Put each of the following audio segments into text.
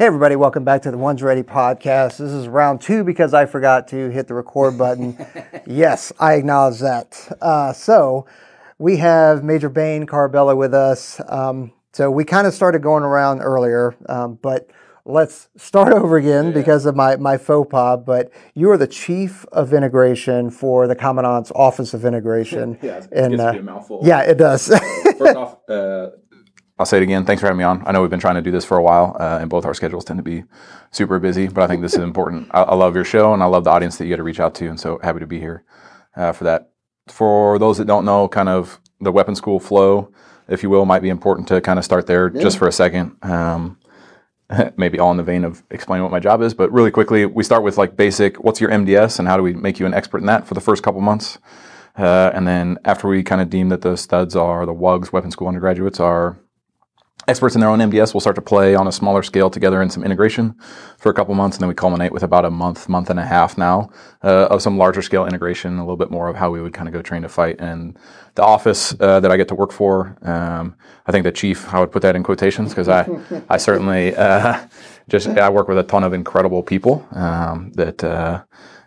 Hey, everybody, welcome back to the One's Ready podcast. This is round two because I forgot to hit the record button. yes, I acknowledge that. Uh, so, we have Major Bane Caraballo with us. Um, so, we kind of started going around earlier, um, but let's start over again yeah. because of my, my faux pas. But you are the chief of integration for the Commandant's Office of Integration. yeah, it and, uh, mouthful. Yeah, it does. First off, uh, I'll say it again. Thanks for having me on. I know we've been trying to do this for a while, uh, and both our schedules tend to be super busy, but I think this is important. I, I, love your show, and I love the audience that you get to reach out to, and so happy to be here uh, for that. For those that don't know, kind of the weapon school flow, if you will, might be important to kind of start there yeah. just for a second. Um, maybe all in the vein of explaining what my job is, but really quickly, we start with like basic what's your MDS and how do we make you an expert in that for the first couple months? Uh, and then after we kind of deem that the studs are the WUGs, weapon school undergraduates, are experts in their own MDS will start to play on a smaller scale together in some integration for a couple months, and then we culminate with about a month, month and a half now uh, of some larger scale integration, a little bit more of how we would kind of go train to fight. And the office uh, that I get to work for, um, I think the chief, I would put that in quotations because I, I certainly uh, just I work with a ton of incredible people um, that. Uh,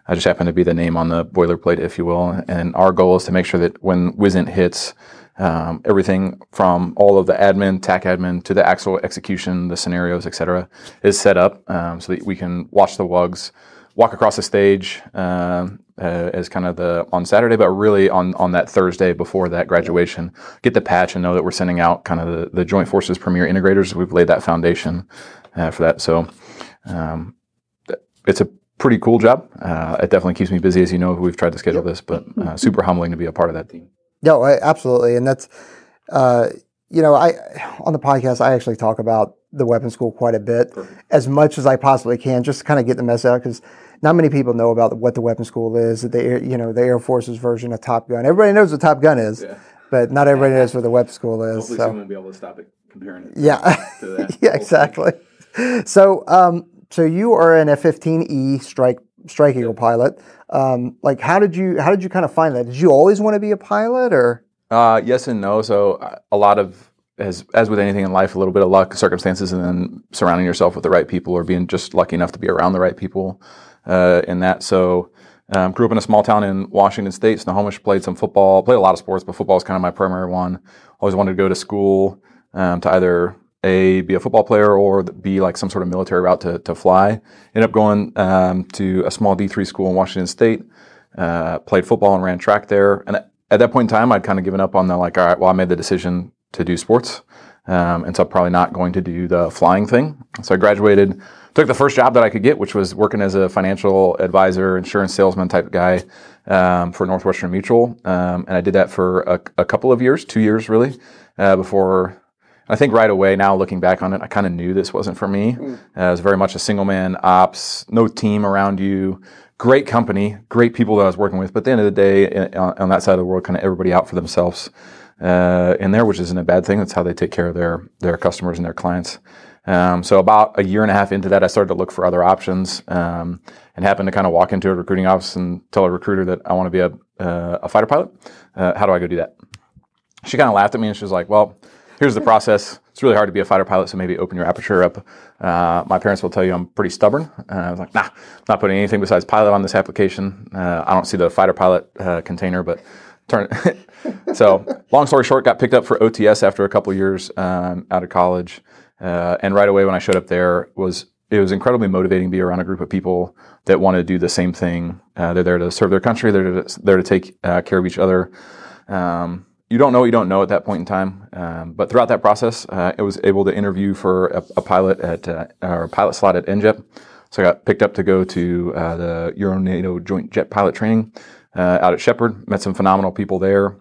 I just happen to be the name on the boilerplate, if you will. And our goal is to make sure that when WISNT hits, um, everything from all of the admin, TAC admin, to the actual execution, the scenarios, et cetera, is set up um, so that we can watch the WUGs, walk across the stage um, uh, as kind of the on Saturday, but really on on that Thursday before that graduation, get the patch and know that we're sending out kind of the, the Joint Forces Premier Integrators. We've laid that foundation uh, for that. So um, it's a pretty cool job. Uh, it definitely keeps me busy, as you know. We've tried to schedule this, but uh, super humbling to be a part of that team. No, I, absolutely, and that's uh, you know, I on the podcast I actually talk about the weapon school quite a bit, Perfect. as much as I possibly can, just to kind of get the message out because not many people know about what the weapon school is. That the you know the Air Force's version of Top Gun. Everybody knows what Top Gun is, yeah. but not everybody knows what the weapon school is. Hopefully, so. someone will be able to stop it comparing it. Yeah, yeah, exactly. So, um, so you are an F-15E strike Strike Eagle pilot. Um, like, how did you how did you kind of find that? Did you always want to be a pilot, or? Uh, yes and no. So uh, a lot of as as with anything in life, a little bit of luck, circumstances, and then surrounding yourself with the right people, or being just lucky enough to be around the right people uh, in that. So. Um, grew up in a small town in Washington State, Snohomish. Played some football, played a lot of sports, but football is kind of my primary one. Always wanted to go to school um, to either a be a football player or be like some sort of military route to, to fly. Ended up going um, to a small D3 school in Washington State. Uh, played football and ran track there. And at that point in time, I'd kind of given up on the like, all right, well, I made the decision to do sports. Um, and so I'm probably not going to do the flying thing. So I graduated, took the first job that I could get, which was working as a financial advisor, insurance salesman type guy um, for Northwestern Mutual. Um, and I did that for a, a, couple of years, two years really, uh, before I think right away now looking back on it, I kind of knew this wasn't for me. Mm. Uh, it was very much a single man ops, no team around you, great company, great people that I was working with. But at the end of the day, in, on, on, that side of the world, kind of everybody out for themselves uh, in there, which isn't a bad thing. That's how they take care of their their customers and their clients. Um, so about a year and a half into that, I started to look for other options um, and happened to kind of walk into a recruiting office and tell a recruiter that I want to be a, uh, a fighter pilot. Uh, how do I go do that? She kind of laughed at me and she was like, well, here's the process. It's really hard to be a fighter pilot, so maybe open your aperture up. Uh, my parents will tell you I'm pretty stubborn. Uh, I was like, nah, not putting anything besides pilot on this application. Uh, I don't see the fighter pilot uh, container, but turn. so, long story short, got picked up for OTS after a couple years um, out of college, uh, and right away when I showed up there was it was incredibly motivating to be around a group of people that want to do the same thing. Uh, they're there to serve their country. They're to, there to take care of each other. Um, you don't know what you don't know at that point in time. Um, but throughout that process, uh, I was able to interview for a, a pilot at uh, or a pilot slot at NJEP. So I got picked up to go to uh, the Euro-NATO Joint Jet Pilot Training uh, out at Sheppard. Met some phenomenal people there.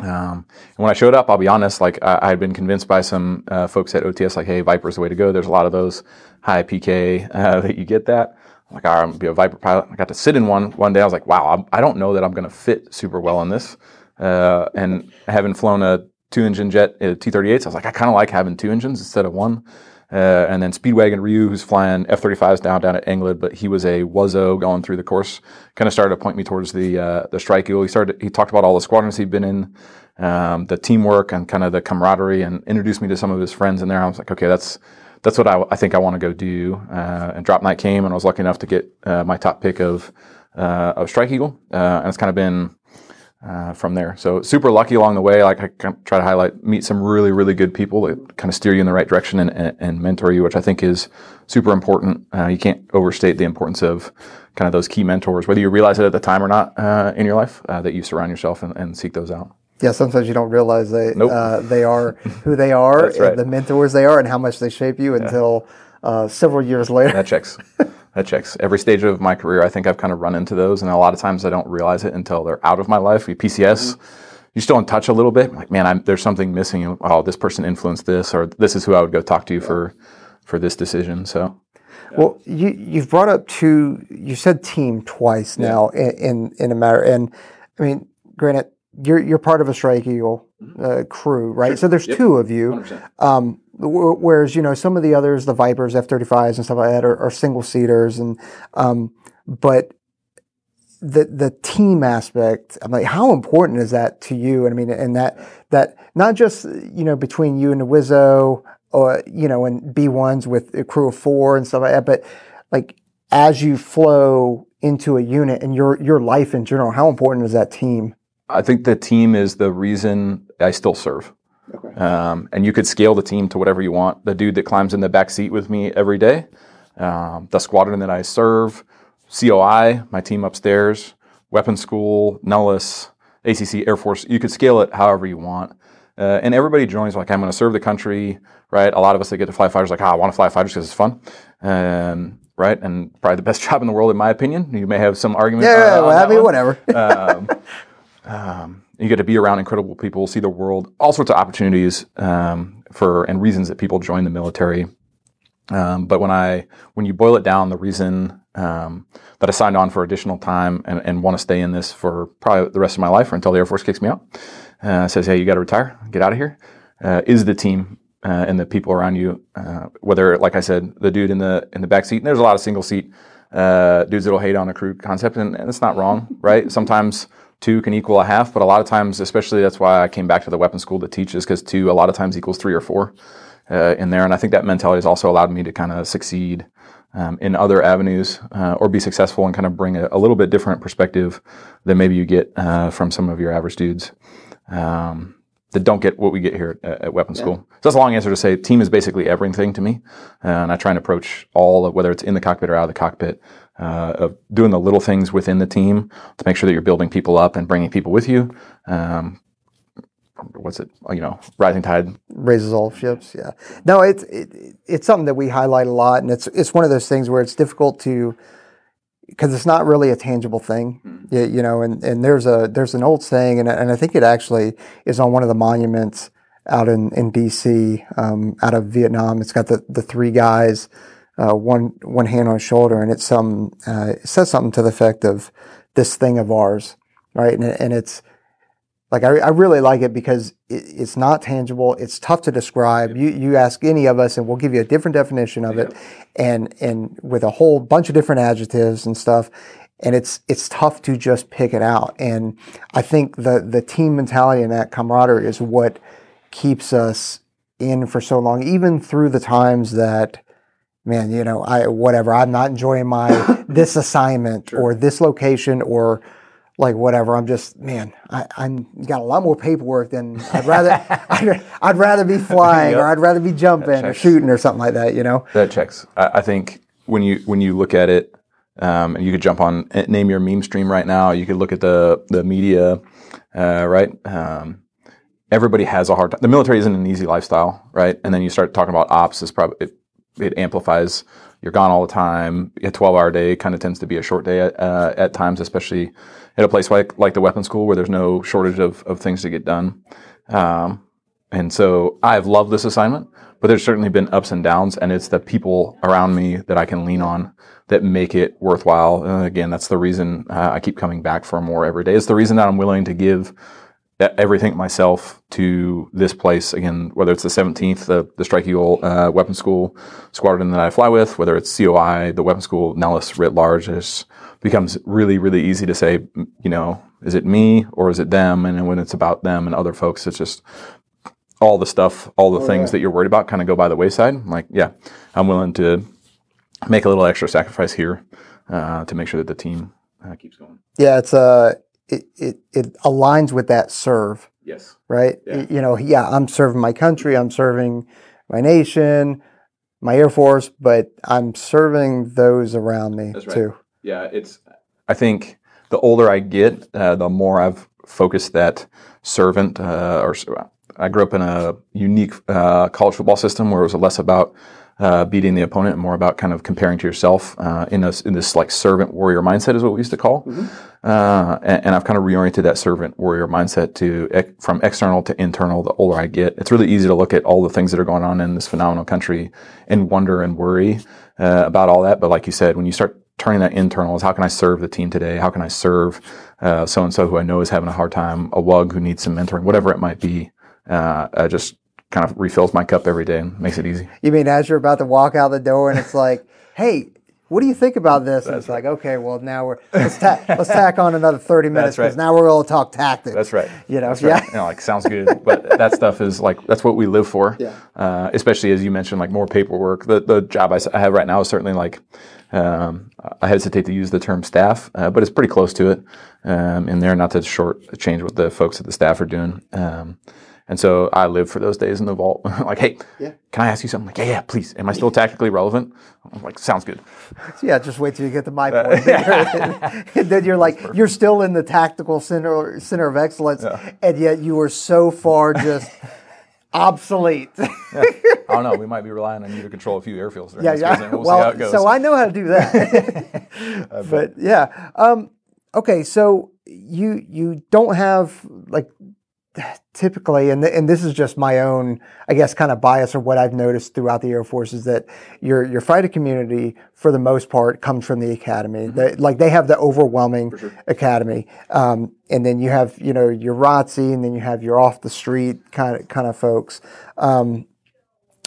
Um, and when I showed up, I'll be honest, like I, I had been convinced by some uh, folks at OTS, like, hey, Viper's the way to go. There's a lot of those high PK uh, that you get that. I'm like, all right, I'm gonna be a Viper pilot. I got to sit in one one day. I was like, wow, I'm, I do not know that I'm gonna fit super well in this. Uh, and having flown a two-engine jet uh, T-38s, I was like, I kind of like having two engines instead of one. Uh, and then Speedwagon Ryu, who's flying F-35s down down at Eglin, but he was a Wizzo going through the course. Kind of started to point me towards the uh, the Strike Eagle. He started. He talked about all the squadrons he'd been in, um, the teamwork and kind of the camaraderie, and introduced me to some of his friends in there. I was like, okay, that's that's what I, I think I want to go do. Uh, and drop night came, and I was lucky enough to get uh, my top pick of uh, of Strike Eagle, and it's kind of been uh, from there. So super lucky along the way. Like I try to highlight, meet some really really good people that kind of steer you in the right direction and, and, and mentor you, which I think is super important. Uh, you can't overstate the importance of kind of those key mentors, whether you realize it at the time or not uh, in your life, uh, that you surround yourself and, and, seek those out. Yeah, sometimes you don't realize they nope. Uh, they are who they are, right. the mentors they are, and how much they shape you until uh, several years later. That checks. that checks. Every stage of my career, I think I've kind of run into those, and a lot of times I don't realize it until they're out of my life. PCS. Mm-hmm you're still in touch a little bit. Like, man, I'm, there's something missing. Oh, this person influenced this, or this is who I would go talk to for for this decision. So, well, you you've brought up two. You said team twice now in, in, in a matter, and I mean, granted, you're you're part of a Strike Eagle mm-hmm. uh, crew, right? Sure. So there's yep. two of you. Um, whereas you know some of the others, the Vipers, F-35s, and stuff like that, are, are single seaters, and um, but the the team aspect. I'm like, how important is that to you? And I mean, and that that not just you know between you and the Wizzo, or you know, and B ones with a crew of four and stuff like that, but like as you flow into a unit and your your life in general, how important is that team? I think the team is the reason I still serve. Okay. Um, and you could scale the team to whatever you want. The dude that climbs in the back seat with me every day, um, the squadron that I serve, COI, my team upstairs, weapons school, Nellis, ACC, Air Force. You could scale it however you want. Uh, and everybody joins like, I'm going to serve the country, right? A lot of us that get to fly fighters like, ah, I want to fly fighters because it's fun. Um, right? And probably the best job in the world, in my opinion. You may have some argument. Yeah, uh, well, I mean, whatever. um, um, you get to be around incredible people, see the world, all sorts of opportunities um, for and reasons that people join the military. Um, but when I when you boil it down, the reason um, that I signed on for additional time and, and want to stay in this for probably the rest of my life or until the Air Force kicks me out. Uh, says, hey, you got to retire, get out of here. Uh, is the team uh, and the people around you, uh, whether, like I said, the dude in the in the back seat. And there's a lot of single seat uh, dudes that'll hate on a crew concept, and, and it's not wrong, right? Sometimes two can equal a half, but a lot of times, especially that's why I came back to the weapons school to teach, is because two a lot of times equals three or four uh, in there. And I think that mentality has also allowed me to kind of succeed um, in other avenues uh, or be successful and kind of bring a, a, little bit different perspective than maybe you get uh, from some of your average dudes um, that don't get what we get here at, at Weapon yeah. School. So that's a long answer to say team is basically everything to me. Uh, and I try and approach all of, whether it's in the cockpit or out of the cockpit, uh, of doing the little things within the team to make sure that you're building people up and bringing people with you. Um, what's it? You know, rising tide raises all ships. Yeah. No, it's it, it's something that we highlight a lot, and it's it's one of those things where it's difficult to because it's not really a tangible thing, mm-hmm. you, you, know. And, and there's a there's an old saying, and and I think it actually is on one of the monuments out in in D.C. Um, out of Vietnam. It's got the the three guys, uh, one one hand on shoulder, and it's some uh, it says something to the effect of this thing of ours, right? And and it's like I, I really like it because it, it's not tangible. It's tough to describe. You you ask any of us, and we'll give you a different definition of it, and and with a whole bunch of different adjectives and stuff. And it's it's tough to just pick it out. And I think the the team mentality and that camaraderie is what keeps us in for so long, even through the times that man, you know, I whatever, I'm not enjoying my this assignment sure. or this location or like whatever. I'm just man, I, I'm got a lot more paperwork than I'd rather. I'd, I'd, rather be flying yep. or I'd rather be jumping or shooting or something like that. You know. That checks. I, I think when you when you look at it, um, and you could jump on eh, name your meme stream right now. You could look at the the media, uh, right? Um, everybody has a hard time. The military isn't an easy lifestyle, right? And then you start talking about ops. Is probably it, amplifies you're gone all the time. A 12 hour day kind of tends to be a short day at, uh, at times, especially at a place like, like the weapons school where there's no shortage of, of things to get done. Um, and so I've loved this assignment, but there's certainly been ups and downs, and it's the people around me that I can lean on that make it worthwhile. And again, that's the reason uh, I keep coming back for more every day. It's the reason that I'm willing to give everything myself to this place again, whether it's the 17th, the, the Strike Eagle uh, Weapon School squadron that I fly with, whether it's COI, the Weapon School, Nellis writ large, it becomes really, really easy to say, you know, is it me or is it them? And when it's about them and other folks, it's just all the stuff, all the things Oh, yeah. that you're worried about, kind of go by the wayside. I'm like, yeah, I'm willing to make a little extra sacrifice here uh, to make sure that the team uh, keeps going. Yeah, it's uh, it, it it aligns with that serve, Yes. right? Yeah. You know, yeah, I'm serving my country, I'm serving my nation, my Air Force, but I'm serving those around me That's right. too. Yeah, it's. I think the older I get, uh, the more I've focused that servant. Uh, or I grew up in a unique uh, college football system where it was less about uh, beating the opponent and more about kind of comparing to yourself uh, in this in this like servant warrior mindset is what we used to call. Uh, and, and I've kind of reoriented that servant warrior mindset to ex- from external to internal. The older I get, it's really easy to look at all the things that are going on in this phenomenal country and wonder and worry uh, about all that. But like you said, when you start turning that internal, is how can I serve the team today? How can I serve so and so who I know is having a hard time, a wug who needs some mentoring, whatever it might be. Uh, I just kind of refills my cup every day and makes it easy. You mean as you're about to walk out the door and it's like, hey, what do you think about this? And it's like, okay, well now we're let's, ta- let's tack on another thirty minutes right. because now we're to talk tactics. That's right. You know, That's yeah. right. You know, like sounds good, but that stuff is like that's what we live for. Yeah. Uh, especially as you mentioned, like more paperwork. The the job I have right now is certainly like um, I hesitate to use the term staff, uh, but it's pretty close to it um, in there. Not to short change what the folks at the staff are doing. Um, and so I live for those days in the vault. like, hey, Yeah. can I ask you something? Like, yeah, yeah, please. Am I still tactically relevant? I'm like, sounds good. So yeah, just wait till you get to my point. and then you're like, you're still in the tactical center center of excellence, and yet you are so far just obsolete. I don't know. We might be relying on you to control a few airfields. yeah, yeah. We'll well, how it goes. so I know how to do that. but yeah, um, okay. So you you don't have like typically, and th- and this is just my own, I guess, kind of bias or what I've noticed throughout the Air Force is that your your fighter community, for the most part, comes from the academy. They, like they have the overwhelming academy, um, and then you have you know your ROTC, and then you have your off the street kind of kind of folks. Um,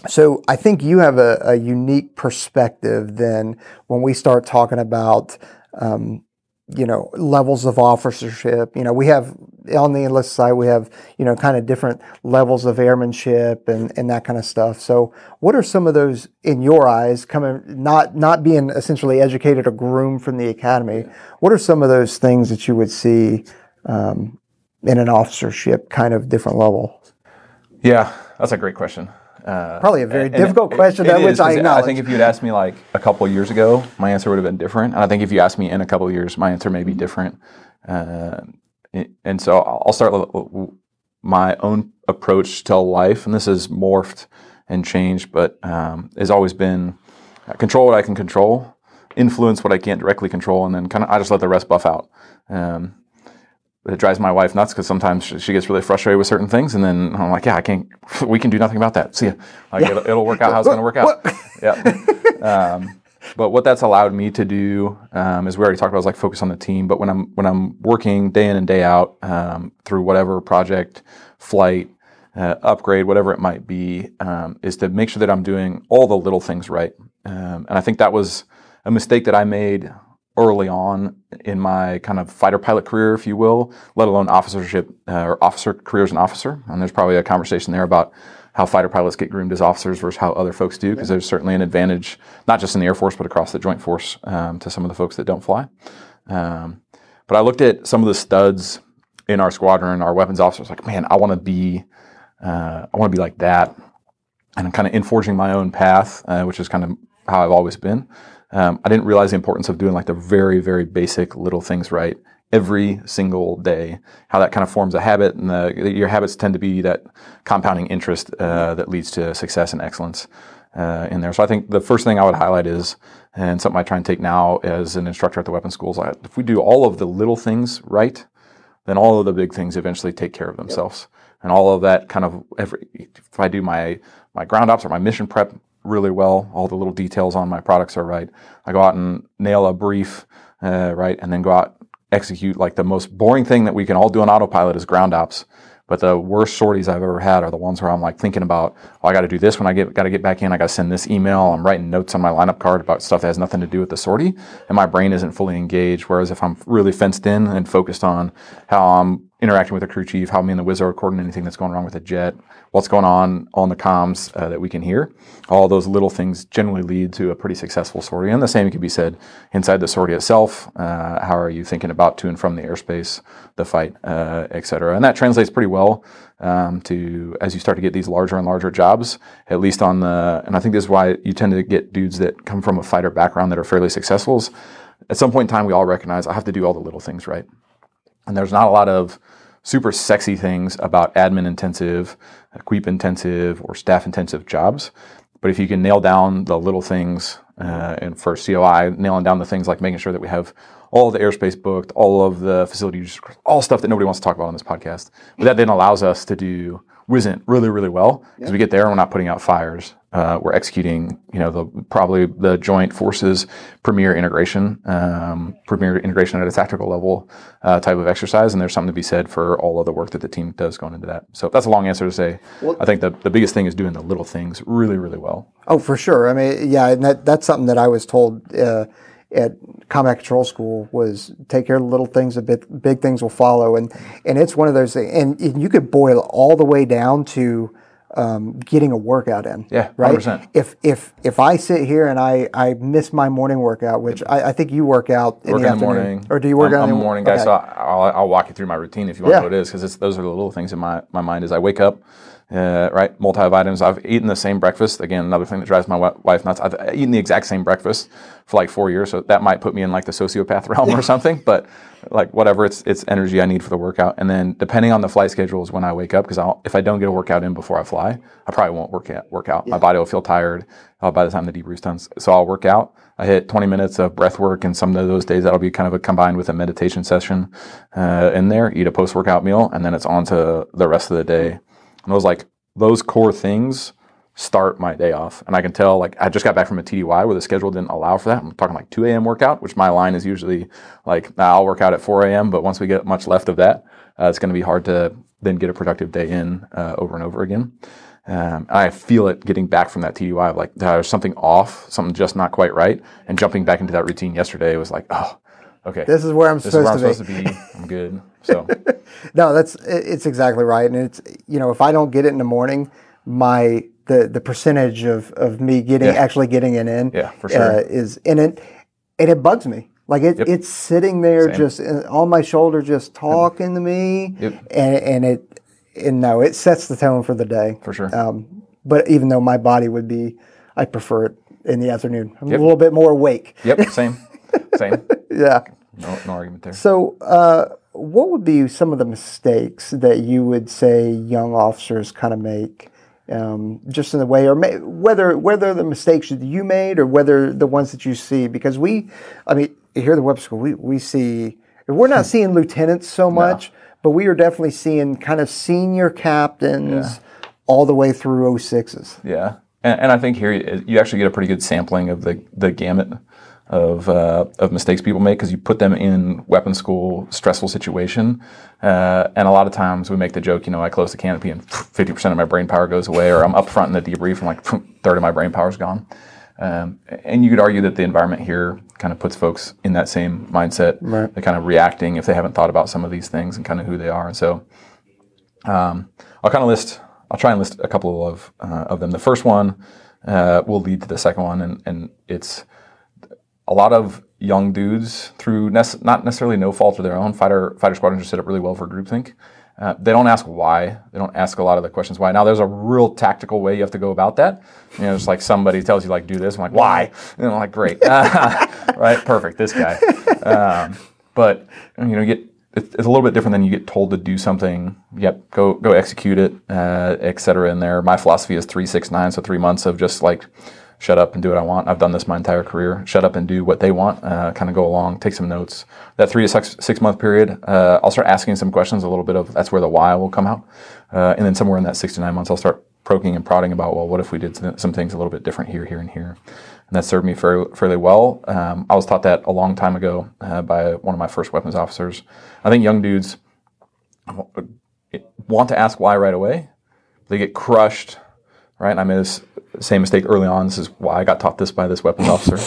so I think you have a, a unique perspective then when we start talking about, um, you know, levels of officership. You know, we have on the enlisted side, we have, you know, kind of different levels of airmanship and, and that kind of stuff. So what are some of those in your eyes coming, not, not being essentially educated or groomed from the academy? What are some of those things that you would see, um, in an officership kind of different level? yeah, that's a great question. Uh, Probably a very And difficult it- question, it that is, which I 'cause acknowledge. I think if you'd asked me like a couple of years ago, my answer would have been different. And I think if you asked me in a couple of years, my answer may be different. Uh, it- and so I'll start with with my own approach to life, and this has morphed and changed, but um, has always been uh, control what I can control, influence what I can't directly control, and then kind of I just let the rest buff out. Um, it drives my wife nuts because sometimes she, gets really frustrated with certain things, and then I'm like, "Yeah, I can't. We can do nothing about that. See ya. Like it'll, it'll work out how it's going to work out." yeah. Um, but what that's allowed me to do, um, as we already talked about, is like focus on the team. But when I'm when I'm working day in and day out um, through whatever project, flight, uh, upgrade, whatever it might be, um, is to make sure that I'm doing all the little things right. Um, and I think that was a mistake that I made early on in my kind of fighter pilot career, if you will, let alone officership uh, or officer career as an officer. And there's probably a conversation there about how fighter pilots get groomed as officers versus how other folks do, because there's certainly an advantage, not just in the Air Force, but across the Joint Force um, to some of the folks that don't fly. Um, but I looked at some of the studs in our squadron, our weapons officers, like, man, I want to be, uh, I want to be like that. And I'm kind of in forging my own path, uh, which is kind of how I've always been. Um, I didn't realize the importance of doing like the very, very basic little things right every single day. How that kind of forms a habit, and the, your habits tend to be that compounding interest uh, that leads to success and excellence uh, in there. So I think the first thing I would highlight is, and something I try and take now as an instructor at the weapons schools, I- if we do all of the little things right, then all of the big things eventually take care of themselves. And all of that kind of every if I do my my ground ops or my mission prep really well, all the little details on my products are right. I go out and nail a brief, uh, right, and then go out execute like the most boring thing that we can all do on autopilot is ground ops. But the worst sorties I've ever had are the ones where I'm like thinking about, oh, I got to do this when I get got to get back in. I got to send this email. I'm writing notes on my lineup card about stuff that has nothing to do with the sortie, and my brain isn't fully engaged. Whereas if I'm really fenced in and focused on how I'm interacting with the crew chief, how me and the Wizard are recording anything that's going wrong with the jet, what's going on on the comms uh, that we can hear. All those little things generally lead to a pretty successful sortie. And the same could be said inside the sortie itself. Uh, how are you thinking about to and from the airspace, the fight, uh, et cetera? And that translates pretty well um, to as you start to get these larger and larger jobs, at least on the, and I think this is why you tend to get dudes that come from a fighter background that are fairly successful. At some point in time, we all recognize I have to do all the little things right. And there's not a lot of super sexy things about admin intensive, QEEP intensive, or staff intensive jobs. But if you can nail down the little things, uh, and for COI, nailing down the things like making sure that we have all the airspace booked, all of the facilities, all stuff that nobody wants to talk about on this podcast. But that then allows us to do WISNT really, really well because we get there and we're not putting out fires. Uh, we're executing, you know, the probably the joint forces premier integration, um, premier integration at a tactical level uh, type of exercise, and there's something to be said for all of the work that the team does going into that. So that's a long answer to say. Well, I think the, the biggest thing is doing the little things really, really well. Oh, for sure. I mean, yeah, and that, that's something that I was told. Uh, at combat control school was take care of the little things a bit big things will follow and and it's one of those things and, and you could boil all the way down to um, getting a workout in yeah right 100%. if if if i sit here and i i miss my morning workout which i, I think you work out in, work the, in the morning or do you work I'm, out I'm a morning guy okay. so I'll, I'll walk you through my routine if you want yeah. to know what it is because those are the little things in my, my mind as i wake up uh, right? Multivitamins. I've eaten the same breakfast. Again, another thing that drives my wife nuts. I've eaten the exact same breakfast for like four years, so that might put me in like the sociopath realm or something. But like whatever, it's it's energy I need for the workout. And then depending on the flight schedule is when I wake up because if I don't get a workout in before I fly, I probably won't work out. Work out. Yeah. My body will feel tired uh, by the time the debrief's done. So I'll work out. I hit 20 minutes of breath work, and some of those days that'll be kind of a combined with a meditation session uh, in there. Eat a post workout meal, and then it's on to the rest of the day. And I was like those core things start my day off. And I can tell, like, I just got back from a TDY where the schedule didn't allow for that. I'm talking like 2 a.m. workout, which my line is usually like, nah, I'll work out at 4 a.m. But once we get much left of that, uh, it's going to be hard to then get a productive day in uh, over and over again. Um, I feel it getting back from that TDY of like, there's something off, something just not quite right. And jumping back into that routine yesterday was like, oh, okay. This is where I'm, this supposed, is where I'm to supposed to be. I'm good. So no, that's it's exactly right, and it's you know if I don't get it in the morning, my the the percentage of, of me getting yeah. actually getting it in yeah for sure. uh, is in it and it bugs me. Like it, yep. it's sitting there Same. just uh, on my shoulder just talking yep. to me yep. and and it and no it sets the tone for the day. For sure. Um, but even though my body would be I prefer it in the afternoon. I'm a little bit more awake. Yep same. Same. Yeah. No, no argument there. So uh, what would be some of the mistakes that you would say young officers kind of make? Um, just in the way, or may, whether whether the mistakes that you made, or whether the ones that you see, because we, I mean, here at the web school, we we see we're not seeing lieutenants so much, no. but we are definitely seeing kind of senior captains yeah. all the way through 06s. Yeah, and, and I think here you actually get a pretty good sampling of the the gamut of, uh, of mistakes people make because you put them in weapon school, stressful situation. Uh, and a lot of times we make the joke, you know, I close the canopy and 50% of my brain power goes away, or I'm up front in the debrief and like third of my brain power is gone. Um, and you could argue that the environment here kind of puts folks in that same mindset. Right. They're kind of reacting if they haven't thought about some of these things and kind of who they are. And so um, I'll kind of list, I'll try and list a couple of, uh, of them. The first one uh, will lead to the second one, and, and it's a lot of young dudes through not necessarily no fault of their own. Fighter fighter squadrons are set up really well for groupthink. Uh, they don't ask why. They don't ask a lot of the questions why. Now, there's a real tactical way you have to go about that. You know, it's like somebody tells you like do this. I'm like why? And I'm like great, right? Perfect. This guy. Um, but you know, you get it's, a little bit different than you get told to do something. Yep, go go execute it, uh, et cetera. In there, my philosophy is three six nine. So three months of just like shut up and do what I want. I've done this my entire career. Shut up and do what they want. Uh, kind of go along, take some notes. That three to six, six month period, uh, I'll start asking some questions. A little bit of that's where the why will come out, uh, and then somewhere in that six to nine months, I'll start poking and prodding about well, what if we did some things a little bit different here, here, and here, and that served me fairly, well. Um, I was taught that a long time ago uh, by one of my first weapons officers. I think young dudes want to ask why right away. They get crushed right? And I made this same mistake early on. This is why I got taught this by this weapons officer.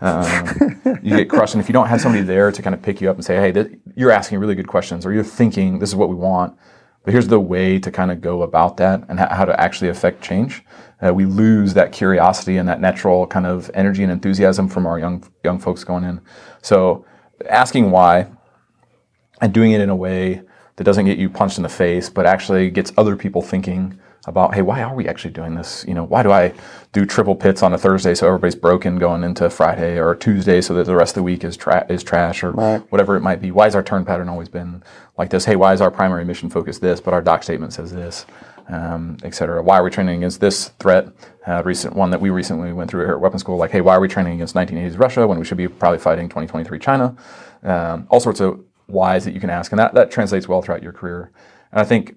Um, you get crushed, and if you don't have somebody there to kind of pick you up and say, "Hey, this, you're asking really good questions or you're thinking this is what we want but here's the way to kind of go about that and how to actually affect change uh, we lose that curiosity and that natural kind of energy and enthusiasm from our young young folks going in so asking why and doing it in a way that doesn't get you punched in the face but actually gets other people thinking about hey why are we actually doing this? You know why do i do triple pits on a thursday so everybody's broken going into friday or tuesday so that the rest of the week is, tra- is trash or Right. whatever it might be? Why has our turn pattern always been like this? Hey why is our primary mission focus this but our doc statement says this? Um, et cetera. Why are we training against this threat? Uh, recent one that we recently went through here at weapons school like hey why are we training against 1980s russia when we should be probably fighting 2023 china? Um, all sorts of whys that you can ask and that, that translates well throughout your career. And i think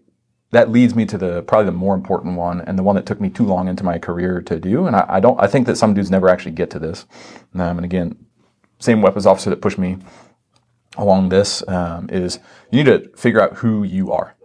that leads me to the probably the more important one and the one that took me too long into my career to do. And I, I don't I think that some dudes never actually get to this. Um, and again, same weapons officer that pushed me along this um, is you need to figure out who you are,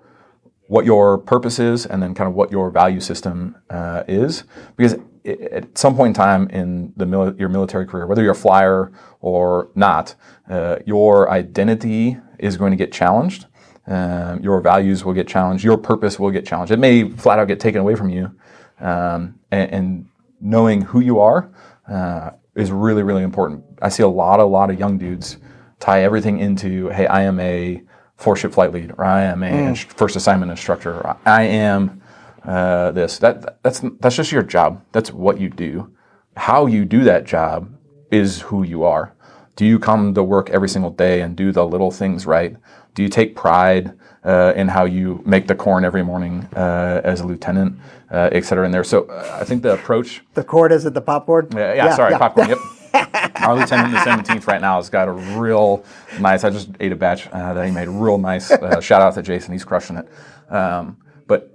what your purpose is, and then kind of what your value system uh, is. Because at some point in time in the mili- your military career, whether you're a flyer or not, uh, your identity is going to get challenged. Um, your values will get challenged. Your purpose will get challenged. It may flat out get taken away from you. Um, and, and knowing who you are uh, is really, really important. I see a lot, a lot of young dudes tie everything into, hey, I am a four ship flight lead, or I am a inst- first assignment instructor, or I am uh, this. That that's that's just your job. That's what you do. How you do that job is who you are. Do you come to work every single day and do the little things right? Do you take pride uh, in how you make the corn every morning uh, as a lieutenant, uh, et cetera, in there? So uh, I think the approach The cord is at the popcorn. yeah, yeah, sorry, popcorn. Yep. Our lieutenant in the 17th right now has got a real nice. I just ate a batch uh, that he made real nice. Uh, shout out to Jason, he's crushing it. Um, but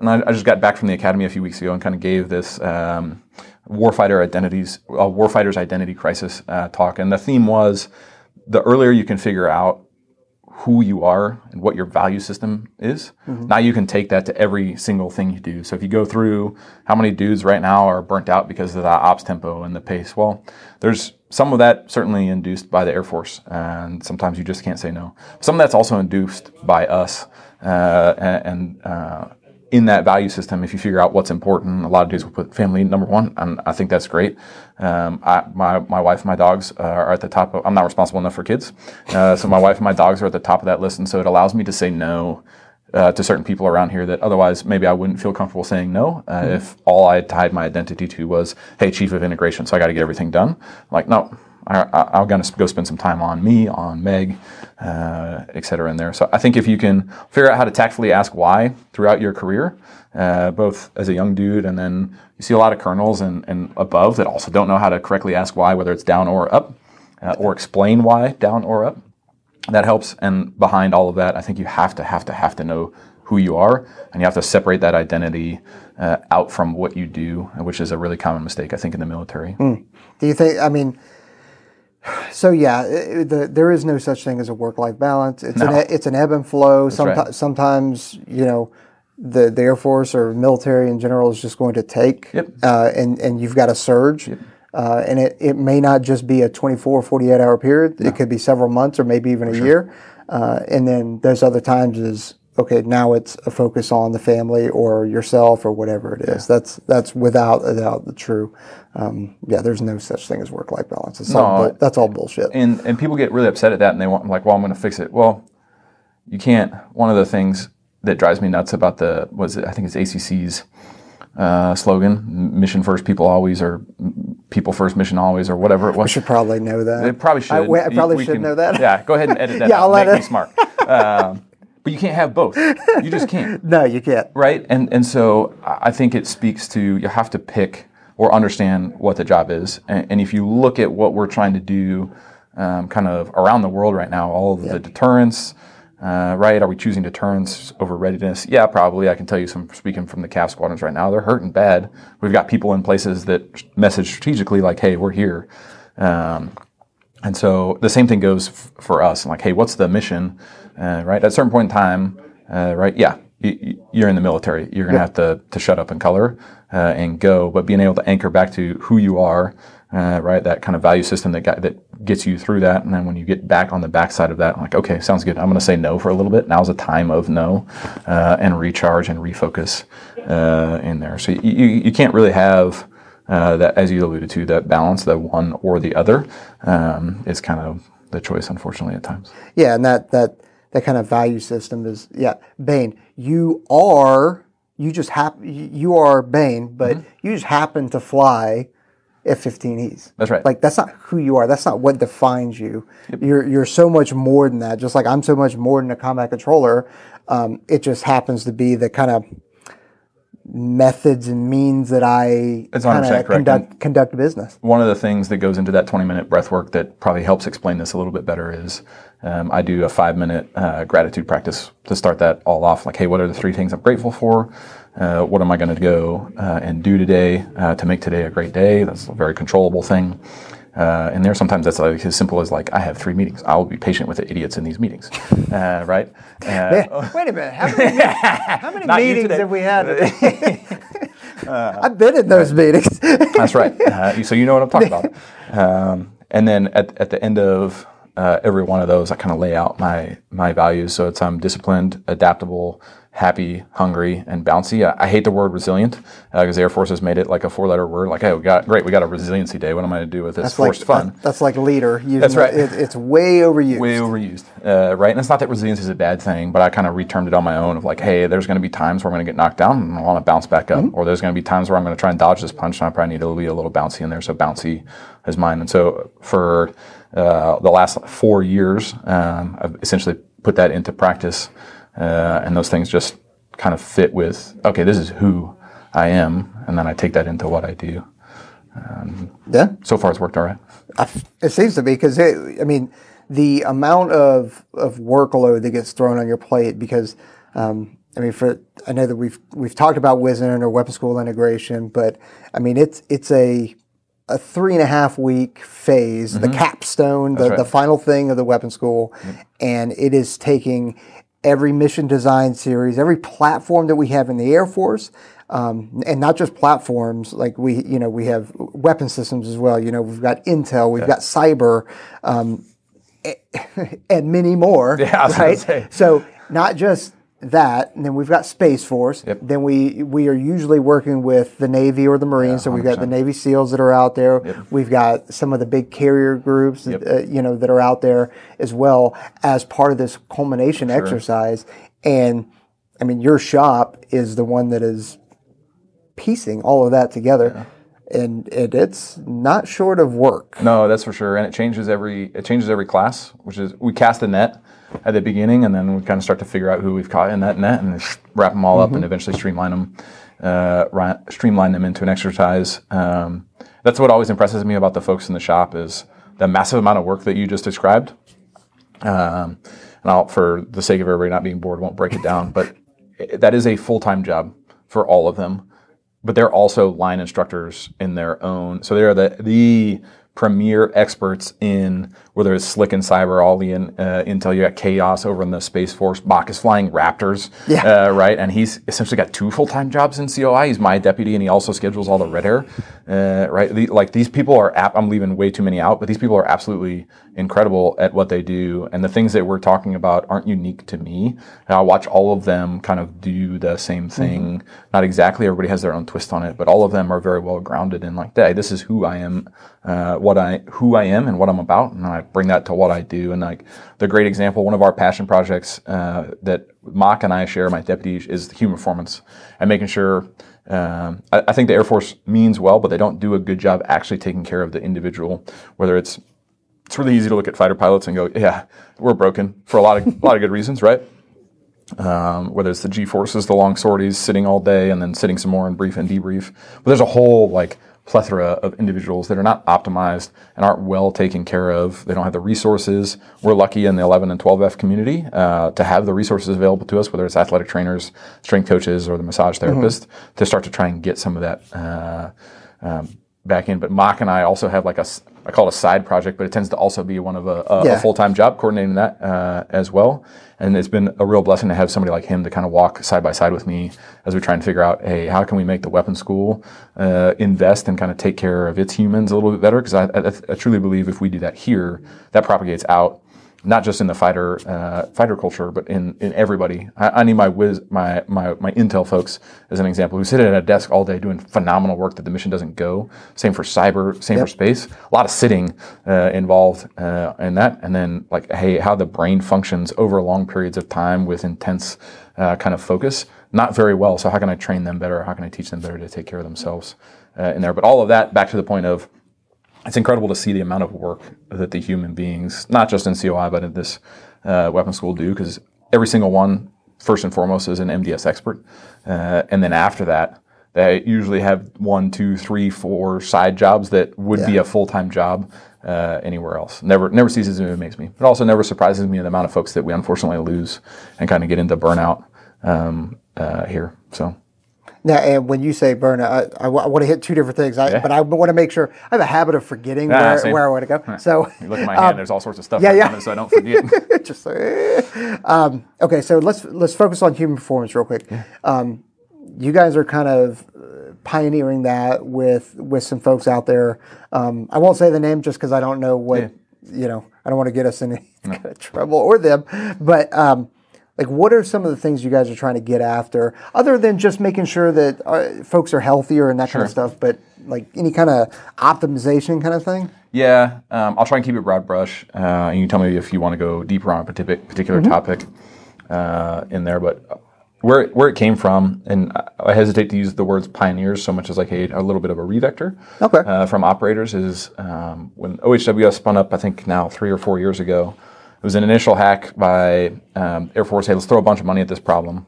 and I, I just got back from the academy a few weeks ago and kind of gave this um, warfighter identities, uh, warfighter's identity crisis uh, talk, and the theme was the earlier you can figure out who you are and what your value system is. Now you can take that to every single thing you do. So if you go through how many dudes right now are burnt out because of the ops tempo and the pace, well, there's some of that certainly induced by the Air Force, and sometimes you just can't say no. Some of that's also induced by us, uh, and, and uh, in that value system, if you figure out what's important, a lot of dudes will put family number one, and I think that's great. Um, I, my, my wife and my dogs uh, are at the top of, I'm not responsible enough for kids. Uh, so my wife and my dogs are at the top of that list, and so it allows me to say no uh, to certain people around here that otherwise maybe I wouldn't feel comfortable saying no uh, if all I tied my identity to was, hey, chief of integration, so I got to get everything done. Like, no, I, I'm going to go spend some time on me, on Meg, uh, et cetera, in there. So I think if you can figure out how to tactfully ask why throughout your career, uh, both as a young dude and then you see a lot of colonels and, and above that also don't know how to correctly ask why, whether it's down or up, uh, or explain why down or up. That helps. And behind all of that, I think you have to, have to, have to know who you are, and you have to separate that identity uh, out from what you do, which is a really common mistake, I think, in the military. Do you think? I mean, so yeah, the, there is no such thing as a work-life balance. It's an No. e- it's an ebb and flow. right. Sometimes, you know, the, the Air Force or military in general is just going to take, Yep. uh, and and you've got a surge. Uh, and it, it may not just be a 24, 48 hour period. It could be several months or maybe even a year. Uh, and then those other times is okay. Now it's a focus on the family or yourself or whatever it is. That's that's without a doubt the true. Um, yeah, there's no such thing as work life balance. It's all No, that's all bullshit. and and people get really upset at that, and they want like, well, I'm going to fix it. Well, you can't. One of the things that drives me nuts about the was it, I think it's ACC's uh, slogan: "Mission first, people always," or "People first, mission always," or whatever it was. You should probably know that. It probably should. I, we- I You- probably we should can- know that. Yeah, go ahead and edit that. Yeah, out. I'll let Make me it- smart. Um, but you can't have both. You just can't No, you can't. right? And and so I think it speaks to you have to pick or understand what the job is. And, and if you look at what we're trying to do, um, kind of around the world right now, all of the deterrence. Uh, right? Are we choosing deterrence over readiness? Yeah, probably. I can tell you some speaking from the CAF squadrons right now, they're hurting bad. We've got people in places that message strategically like, "Hey, we're here," um, and so the same thing goes f- for us. Like, hey, what's the mission? Uh, right? At a certain point in time, uh, right? Yeah, you, you're in the military. You're going to have to, to shut up and color uh, and go. But being able to anchor back to who you are, uh, right? That kind of value system that got, that gets you through that. And then when you get back on the backside of that, I'm like, okay, sounds good. I'm going to say no for a little bit. Now's a time of no uh, and recharge and refocus uh, in there. So you, you can't really have uh, that, as you alluded to, that balance, that one or the other um, is kind of the choice, unfortunately, at times. Yeah, and that that that kind of value system is yeah. Bane, you are you just happen you are Bane, but Mm-hmm. you just happen to fly F-15Es. That's right. Like that's not who you are. That's not what defines you. You're you're so much more than that. Just like I'm so much more than a combat controller. Um, it just happens to be the kind of methods and means that I That's kind 100% of correct. conduct conduct business. one of the things that goes into that 20 minute breath work that probably helps explain this a little bit better is um, I do a five minute uh, gratitude practice to start that all off. Like, hey, what are the three things I'm grateful for? Uh, what am I going to go uh, and do today uh, to make today a great day? That's a very controllable thing. Uh, and there sometimes that's like as simple as like I have three meetings. I will be patient with the idiots in these meetings, uh, right? Uh, Yeah. Wait a minute. How many, how many meetings have we had? I've been in those meetings. That's right. Uh, so you know what I'm talking about. Um, and then at, at the end of uh, every one of those, I kind of lay out my my values. So it's I'm disciplined, adaptable, happy, hungry, and bouncy. I, I hate the word resilient because the Air Force has made it like a four letter word. Like, hey, we got great, we got a resiliency day. What am I going to do with this? That's Forced like fun. that- that's like leader. Using That's right. It, it's way overused. way overused, uh, right? And it's not that resilience is a bad thing, but I kind of retermed it on my own of like, hey, there's going to be times where I'm going to get knocked down and I want to bounce back up, or there's going to be times where I'm going to try and dodge this punch and I probably need to be a little bouncy in there. So bouncy is mine. And so for uh, the last four years, um, I've essentially put that into practice, uh, and those things just kind of fit with okay, this is who I am, and then I take that into what I do. yeah. So far, it's worked all right. It seems to be because I mean the amount of of workload that gets thrown on your plate because um, I mean for I know that we've we've talked about WISN or weapon school integration, but I mean it's it's a a three and a half week phase, the capstone, the, Mm-hmm. right. the final thing of the weapon school, and it is taking every mission design series, every platform that we have in the Air Force, um, and not just platforms. Like we, you know, we have weapon systems as well. You know, we've got Intel, we've got cyber, um, and many more. Yeah, right. say. So not just that, and then we've got Space Force. Yep. Then we we are usually working with the Navy or the Marines. so we've got the Navy SEALs that are out there. We've got some of the big carrier groups, uh, you know, that are out there as well as part of this culmination exercise. And I mean, your shop is the one that is piecing all of that together. And it, it's not short of work. No, that's for sure, and it changes every it changes every class, which is we cast a net at the beginning, and then we kind of start to figure out who we've caught in that net, and wrap them all up, and eventually streamline them, uh, ri- streamline them into an exercise. Um, that's what always impresses me about the folks in the shop is the massive amount of work that you just described. Um, and I'll, for the sake of everybody not being bored, won't break it down, but it- that is a full time job for all of them but they're also line instructors in their own. So they're the the premier experts in whether it's Slick and Cyber, all the in, uh, Intel. You got Chaos over in the Space Force. Bach is flying Raptors, Yeah. uh, right? And he's essentially got two full time jobs in COI. He's my deputy, and he also schedules all the red air, uh, right? The, like these people are. Ap- I'm leaving way too many out, but these people are absolutely incredible at what they do, and the things that we're talking about aren't unique to me. And I watch all of them kind of do the same thing. Not exactly. Everybody has their own twist on it, but all of them are very well grounded in like, hey, this is who I am, uh, what I who I am, and what I'm about, and I bring that to what I do. And like the great example, one of our passion projects uh, that Mock and I share, my deputy, is the human performance and making sure. Um, I, I think the Air Force means well, but they don't do a good job actually taking care of the individual, whether it's it's really easy to look at fighter pilots and go, yeah, we're broken for a lot of a lot of good reasons, right? Um, whether it's the G forces, the long sorties, sitting all day and then sitting some more and brief and debrief. But there's a whole like plethora of individuals that are not optimized and aren't well taken care of. They don't have the resources. We're lucky in the 11 and 12F community uh, to have the resources available to us, whether it's athletic trainers, strength coaches, or the massage therapist, to start to try and get some of that. Uh, um, back in. But Mock and I also have like a, I call it a side project, but it tends to also be one of a, a, Yeah. a full time job coordinating that uh, as well. And it's been a real blessing to have somebody like him to kind of walk side by side with me as we try and figure out, hey, how can we make the weapon school uh, invest and kind of take care of its humans a little bit better? Because I, I, I truly believe if we do that here, that propagates out not just in the fighter uh, fighter culture, but in, in everybody. I, I need my whiz, my, my my intel folks as an example, who sit at a desk all day doing phenomenal work that the mission doesn't go. Same for cyber, same for space. A lot of sitting uh, involved uh, in that, and then like hey, how the brain functions over long periods of time with intense uh, kind of focus. Not very well. So how can I train them better? How can I teach them better to take care of themselves uh, in there? But all of that back to the point of it's incredible to see the amount of work that the human beings, not just in COI, but in this uh, weapon school, do because every single one, first and foremost, is an MDS expert. Uh, and then after that, they usually have one, two, three, four side jobs that would be a full time job uh, anywhere else. Never, never ceases to amaze me. It also never surprises me the amount of folks that we unfortunately lose and kind of get into burnout um, uh, here. So. Now, and when you say burnout, I, want to hit two different things, I, Yeah. but I want to make sure I have a habit of forgetting where, same. where I want to go. So, You look at my um, hand. There's all sorts of stuff yeah, yeah. so I don't forget. just eh. um, okay. So let's let's focus on human performance real quick. Um, you guys are kind of uh, pioneering that with with some folks out there. Um, I won't say the name just because I don't know what Yeah. you know. I don't want to get us in any kind of trouble or them. But um, like, what are some of the things you guys are trying to get after, other than just making sure that uh, folks are healthier and that kind of stuff? But like any kind of optimization kind of thing. Yeah, um, I'll try and keep it broad brush. Uh, and you can tell me if you want to go deeper on a particular Mm-hmm. topic uh, in there. But where where it came from, and I- I hesitate to use the words pioneers so much as like a, a little bit of a revector Okay. uh, from operators is um, when OHWS spun up, I think now three or four years ago. It was an initial hack by um, Air Force. Hey, let's throw a bunch of money at this problem.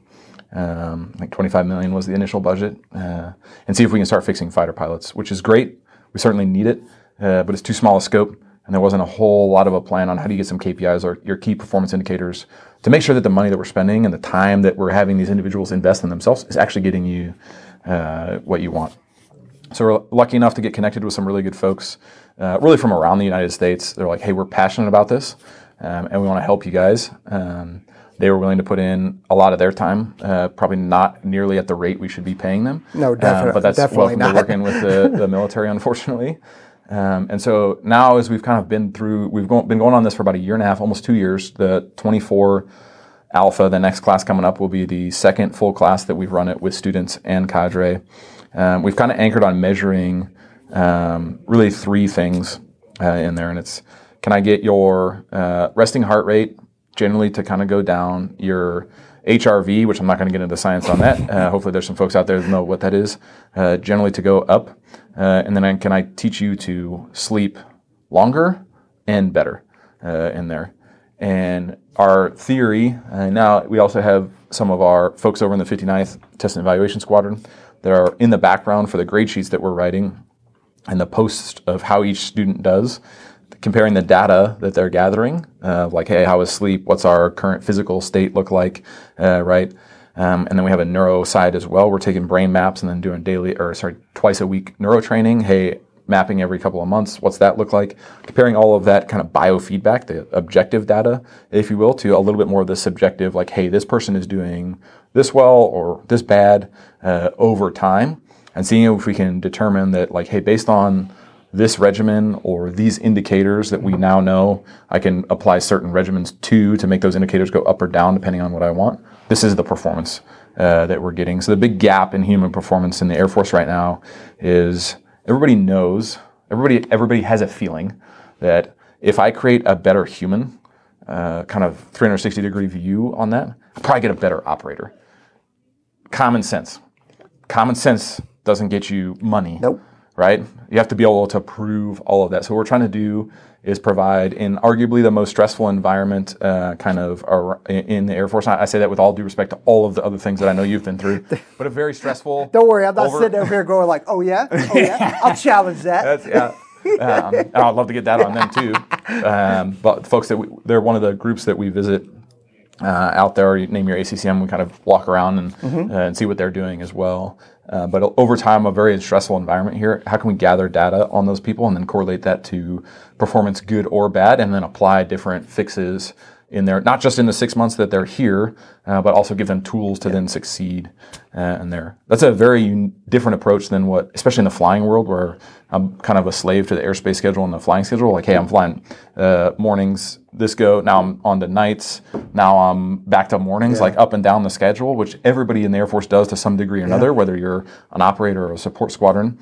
Um, think 25 million was the initial budget, uh, and see if we can start fixing fighter pilots, which is great. We certainly need it, uh, but it's too small a scope, and there wasn't a whole lot of a plan on how do you get some KPIs or your key performance indicators to make sure that the money that we're spending and the time that we're having these individuals invest in themselves is actually getting you uh, what you want. So we're lucky enough to get connected with some really good folks, uh, really from around the United States. They're like, "Hey, we're passionate about this, um, and we want to help you guys." Um, they were willing to put in a lot of their time, uh, probably not nearly at the rate we should be paying them. No, Um, but that's definitely welcome not. to working with the, the military, unfortunately. Um, and so now, as we've kind of been through, we've go, been going on this for about a year and a half, almost two years. The 24 Alpha, the next class coming up, will be the second full class that we've run it with students and cadre. Um, we've kind of anchored on measuring um, really three things uh, in there, and it's can I get your uh, resting heart rate generally to kind of go down, your HRV, which I'm not going to get into science on that. Uh, hopefully, there's some folks out there that know what that is. Uh, generally, to go up, uh, and then I, can I teach you to sleep longer and better uh, in there? And our theory, uh, now we also have some of our folks over in the 59th Test and Evaluation Squadron that are in the background for the grade sheets that we're writing and the post of how each student does, comparing the data that they're gathering, uh, like, hey, how is sleep? What's our current physical state look like, uh, right? Um, and then we have a neuro side as well. We're taking brain maps and then doing daily, or sorry, twice a week neuro training. Hey, mapping every couple of months. What's that look like? Comparing all of that kind of biofeedback, the objective data, if you will, to a little bit more of the subjective, like, hey, this person is doing this well or this bad uh, over time, and seeing if we can determine that, like, hey, based on this regimen or these indicators that we now know I can apply certain regimens to to make those indicators go up or down depending on what I want. This is the performance uh, that we're getting. So the big gap in human performance in the Air Force right now is everybody knows, everybody everybody has a feeling that if I create a better human, uh, kind of 360 degree view on that, I'll probably get a better operator. Common sense. Common sense doesn't get you money Nope. Right? You have to be able to prove all of that. So what we're trying to do is provide in arguably the most stressful environment, uh, kind of in the Air Force. I say that with all due respect to all of the other things that I know you've been through, but a very stressful. Don't worry, I'm not over- sitting over here going like, "Oh yeah, oh yeah." I'll challenge that. That's, yeah. Um, and I'd love to get that on them too. Um, but folks that we, they're one of the groups that we visit uh, out there, you name your ACCM, we kind of walk around and, uh, and see what they're doing as well. Uh, but over time, a very stressful environment here. How can we gather data on those people and then correlate that to performance, good or bad, and then apply different fixes in there, not just in the six months that they're here, uh, but also give them tools to then succeed uh, in there. That's a very un- different approach than what, especially in the flying world, where I'm kind of a slave to the airspace schedule and the flying schedule. Like, hey, I'm flying uh, mornings, this go, now I'm on the nights, now I'm back to mornings, like up and down the schedule, which everybody in the Air Force does to some degree or another, whether you're an operator or a support squadron.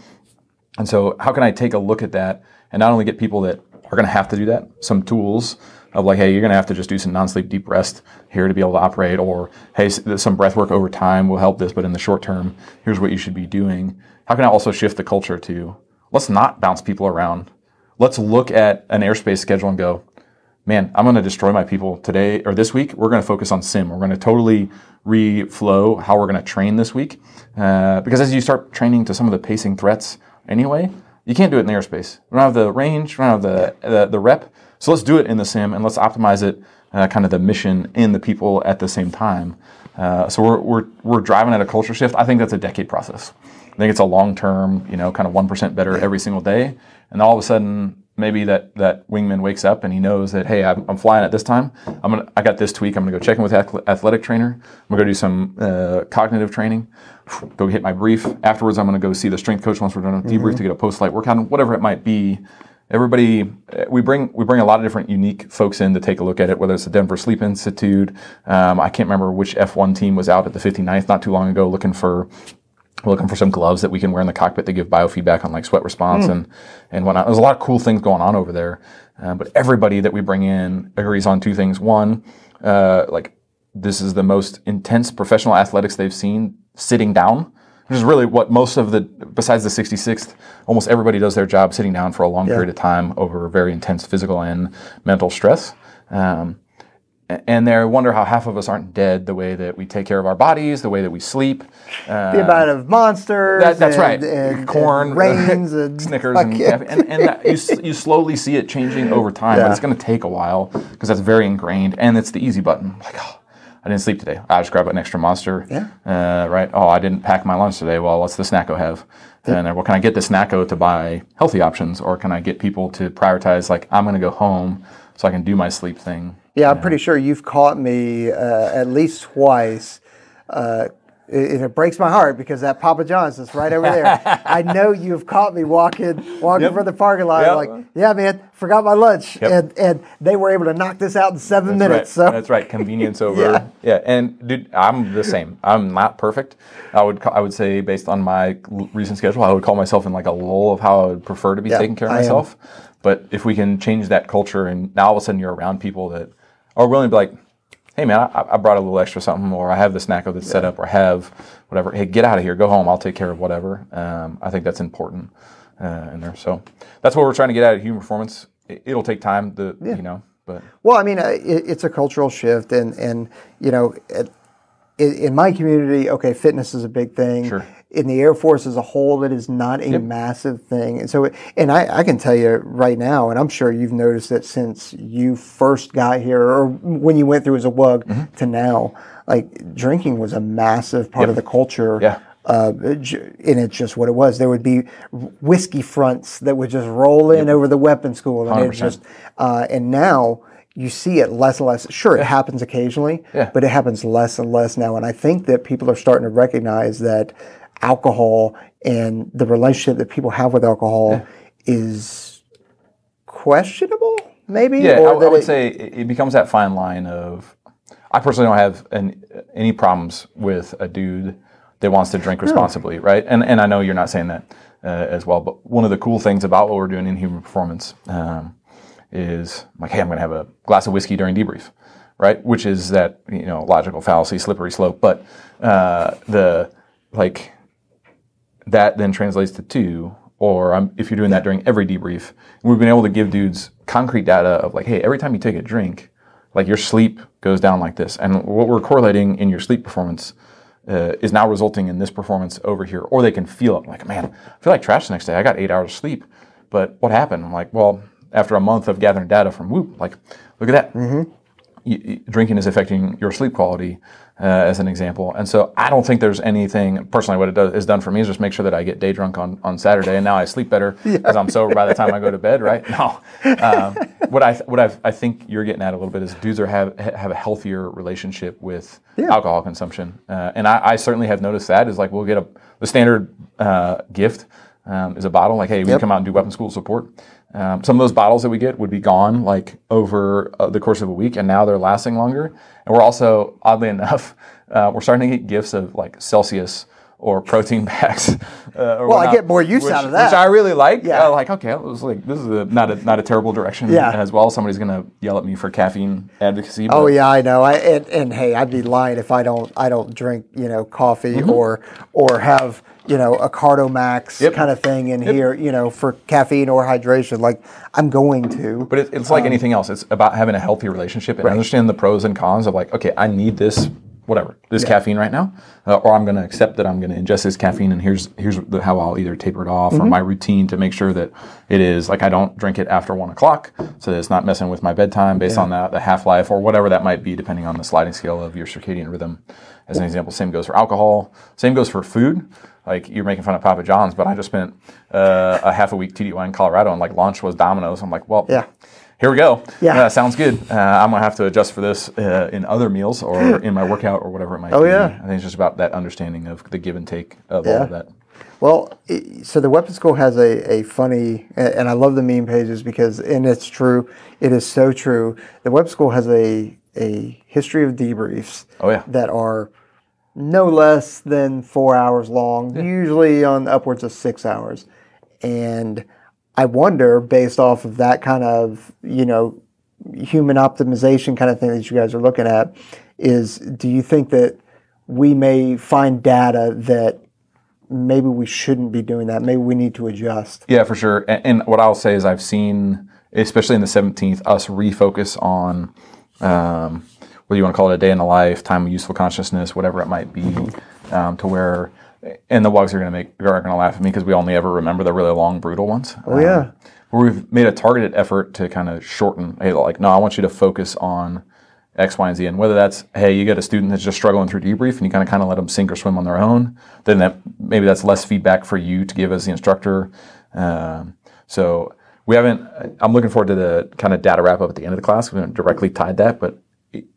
And so, how can I take a look at that and not only get people that are going to have to do that, some tools of like, hey, you're going to have to just do some non-sleep deep rest here to be able to operate, or hey, some breath work over time will help this, but in the short term, here's what you should be doing. How can I also shift the culture to let's not bounce people around. Let's look at an airspace schedule and go, man, I'm going to destroy my people today or this week. We're going to focus on sim. We're going to totally reflow how we're going to train this week. Uh, because as you start training to some of the pacing threats anyway, you can't do it in the airspace. We don't have the range, we don't have the, the, the rep. So let's do it in the sim and let's optimize it, uh, kind of the mission and the people at the same time. Uh, so we're, we're, we're driving at a culture shift. I think that's a decade process. I think it's a long term, you know, kind of 1% better every single day. And all of a sudden, maybe that that wingman wakes up and he knows that hey I'm, I'm flying at this time i'm gonna i got this tweak i'm gonna go check in with ath- athletic trainer i'm gonna go do some uh, cognitive training go hit my brief afterwards i'm gonna go see the strength coach once we're done with debrief to get a post light workout whatever it might be everybody uh, we bring we bring a lot of different unique folks in to take a look at it whether it's the denver sleep institute um, i can't remember which f1 team was out at the 59th not too long ago looking for looking for some gloves that we can wear in the cockpit that give biofeedback on like sweat response and and whatnot. There's a lot of cool things going on over there, uh, but everybody that we bring in agrees on two things. One, uh, like this is the most intense professional athletics they've seen sitting down, which is really what most of the besides the 66th, almost everybody does their job sitting down for a long period of time over very intense physical and mental stress. Um, and they wonder how half of us aren't dead the way that we take care of our bodies, the way that we sleep. Uh, the amount of monsters. that, that's and, right. And, Corn, and rains, and Snickers, and, yeah. and, and that, you, you slowly see it changing over time, but it's going to take a while because that's very ingrained, and it's the easy button. Like, oh, I didn't sleep today. I just grab an extra monster. Yeah. Uh, right. Oh, I didn't pack my lunch today. Well, what's the snacko have? And then, well, can I get the snacko to buy healthy options, or can I get people to prioritize like I'm going to go home so I can do my sleep thing? Yeah, I'm pretty sure you've caught me uh, at least twice. Uh, and it breaks my heart because that Papa John's is right over there. I know you've caught me walking walking Yep. from the parking lot. Yep. Like, yeah, man, forgot my lunch, Yep. and and they were able to knock this out in seven That's minutes. Right. So That's right. Convenience over. Yeah. yeah. And dude, I'm the same. I'm not perfect. I would I would say based on my recent schedule, I would call myself in like a lull of how I would prefer to be Yeah, taking care of I am. myself. But if we can change that culture, and now all of a sudden you're around people that are willing to be like, "Hey man, I, I brought a little extra something, or I have the snack that's set up, or have whatever. Hey, get out of here, go home. I'll take care of whatever." Um, I think that's important uh, in there. So that's what we're trying to get at at Human Performance. It, it'll take time, to, you know, but Well, I mean, uh, it, it's a cultural shift, and and you know, it, in, in my community, okay, fitness is a big thing. Sure. In the Air Force as a whole, it is not a massive thing, and so, and I, I can tell you right now, and I'm sure you've noticed that since you first got here, or when you went through as a WUG Mm-hmm. to now, like drinking was a massive part of the culture. Yeah. Uh, and it's just what it was. There would be whiskey fronts that would just roll in over the weapon school, and it 100%. just uh, and now you see it less and less. Sure, it happens occasionally, Yeah. but it happens less and less now. And I think that people are starting to recognize that alcohol and the relationship that people have with alcohol is questionable, maybe. Yeah, or I, I would it- say it becomes that fine line of. I personally don't have an, any problems with a dude that wants to drink responsibly, right? And and I know you're not saying that uh, as well, but one of the cool things about what we're doing in human performance um, is like, hey, I'm going to have a glass of whiskey during debrief, right? Which is that you know logical fallacy, slippery slope, but uh, the like that then translates to two, or um, if you're doing that during every debrief, we've been able to give dudes concrete data of like, hey, every time you take a drink, like your sleep goes down like this, and what we're correlating in your sleep performance uh, is now resulting in this performance over here, or they can feel it like, man, I feel like trash the next day. I got eight hours of sleep, but what happened? I'm like, well, after a month of gathering data from Whoop, like, look at that. Y- drinking is affecting your sleep quality, uh, as an example. And so I don't think there's anything personally. What it does is done for me is just make sure that I get day drunk on, on Saturday, and now I sleep better because I'm sober by the time I go to bed. Right? No. Um, what I what I've, I think you're getting at a little bit is dudes are have have a healthier relationship with alcohol consumption, uh, and I, I certainly have noticed that. Is like we'll get a the standard uh, gift um, is a bottle. Like, hey, we Yep. come out and do weapon school support. Um, some of those bottles that we get would be gone like over uh, the course of a week, and now they're lasting longer. And we're also, oddly enough, uh, we're starting to get gifts of like Celsius or protein packs. Uh, or Well, I get more use which, out of that. which I really like. Yeah. Uh, like, okay, it was like this is a, not a not a terrible direction Yeah. as well. Somebody's gonna yell at me for caffeine advocacy. Oh yeah, I know. I and, and hey, I'd be lying if I don't I don't drink you know coffee Mm-hmm. or or have you know a Cardo Max Yep. kind of thing in here you know for caffeine or hydration. Like I'm going to. But it, it's Um, like anything else. It's about having a healthy relationship and understand the pros and cons of like, okay, I need this, whatever, this caffeine right now, uh, or I'm going to accept that I'm going to ingest this caffeine, and here's here's the, how I'll either taper it off Mm-hmm. or my routine to make sure that it is like I don't drink it after one o'clock, so that it's not messing with my bedtime based on that the half life or whatever that might be, depending on the sliding scale of your circadian rhythm. As an example, same goes for alcohol. Same goes for food. Like you're making fun of Papa John's, but I just spent uh, a half a week TDY in Colorado, and like lunch was Domino's. I'm like, well, Yeah. here we go. Yeah. Uh, sounds good. Uh, I'm gonna have to adjust for this uh, in other meals or in my workout or whatever it might Oh, be. yeah. I think it's just about that understanding of the give and take of Yeah. all of that. Well, so the weapon school has a, a funny, and I love the meme pages because, and it's true, it is so true. The Web school has a, a history of debriefs Oh yeah. that are no less than four hours long, usually on upwards of six hours. And I wonder, based off of that kind of, you know, human optimization kind of thing that you guys are looking at, is do you think that we may find data that maybe we shouldn't be doing that? Maybe we need to adjust. Yeah, for sure. And, and what I'll say is I've seen, especially in the 17th, us refocus on um, whether you want to call it a day in the life, time of useful consciousness, whatever it might be, um, to where, and the wugs are going to make are going to laugh at me because we only ever remember the really long, brutal ones. Oh yeah. where we've made a targeted effort to kind of shorten. Hey, like, no, I want you to focus on X, Y, and Z. And whether that's, hey, you get a student that's just struggling through debrief and you kind of kind of let them sink or swim on their own, then that maybe that's less feedback for you to give as the instructor. Um, so we haven't. I'm looking forward to the kind of data wrap up at the end of the class. We haven't directly tied that, but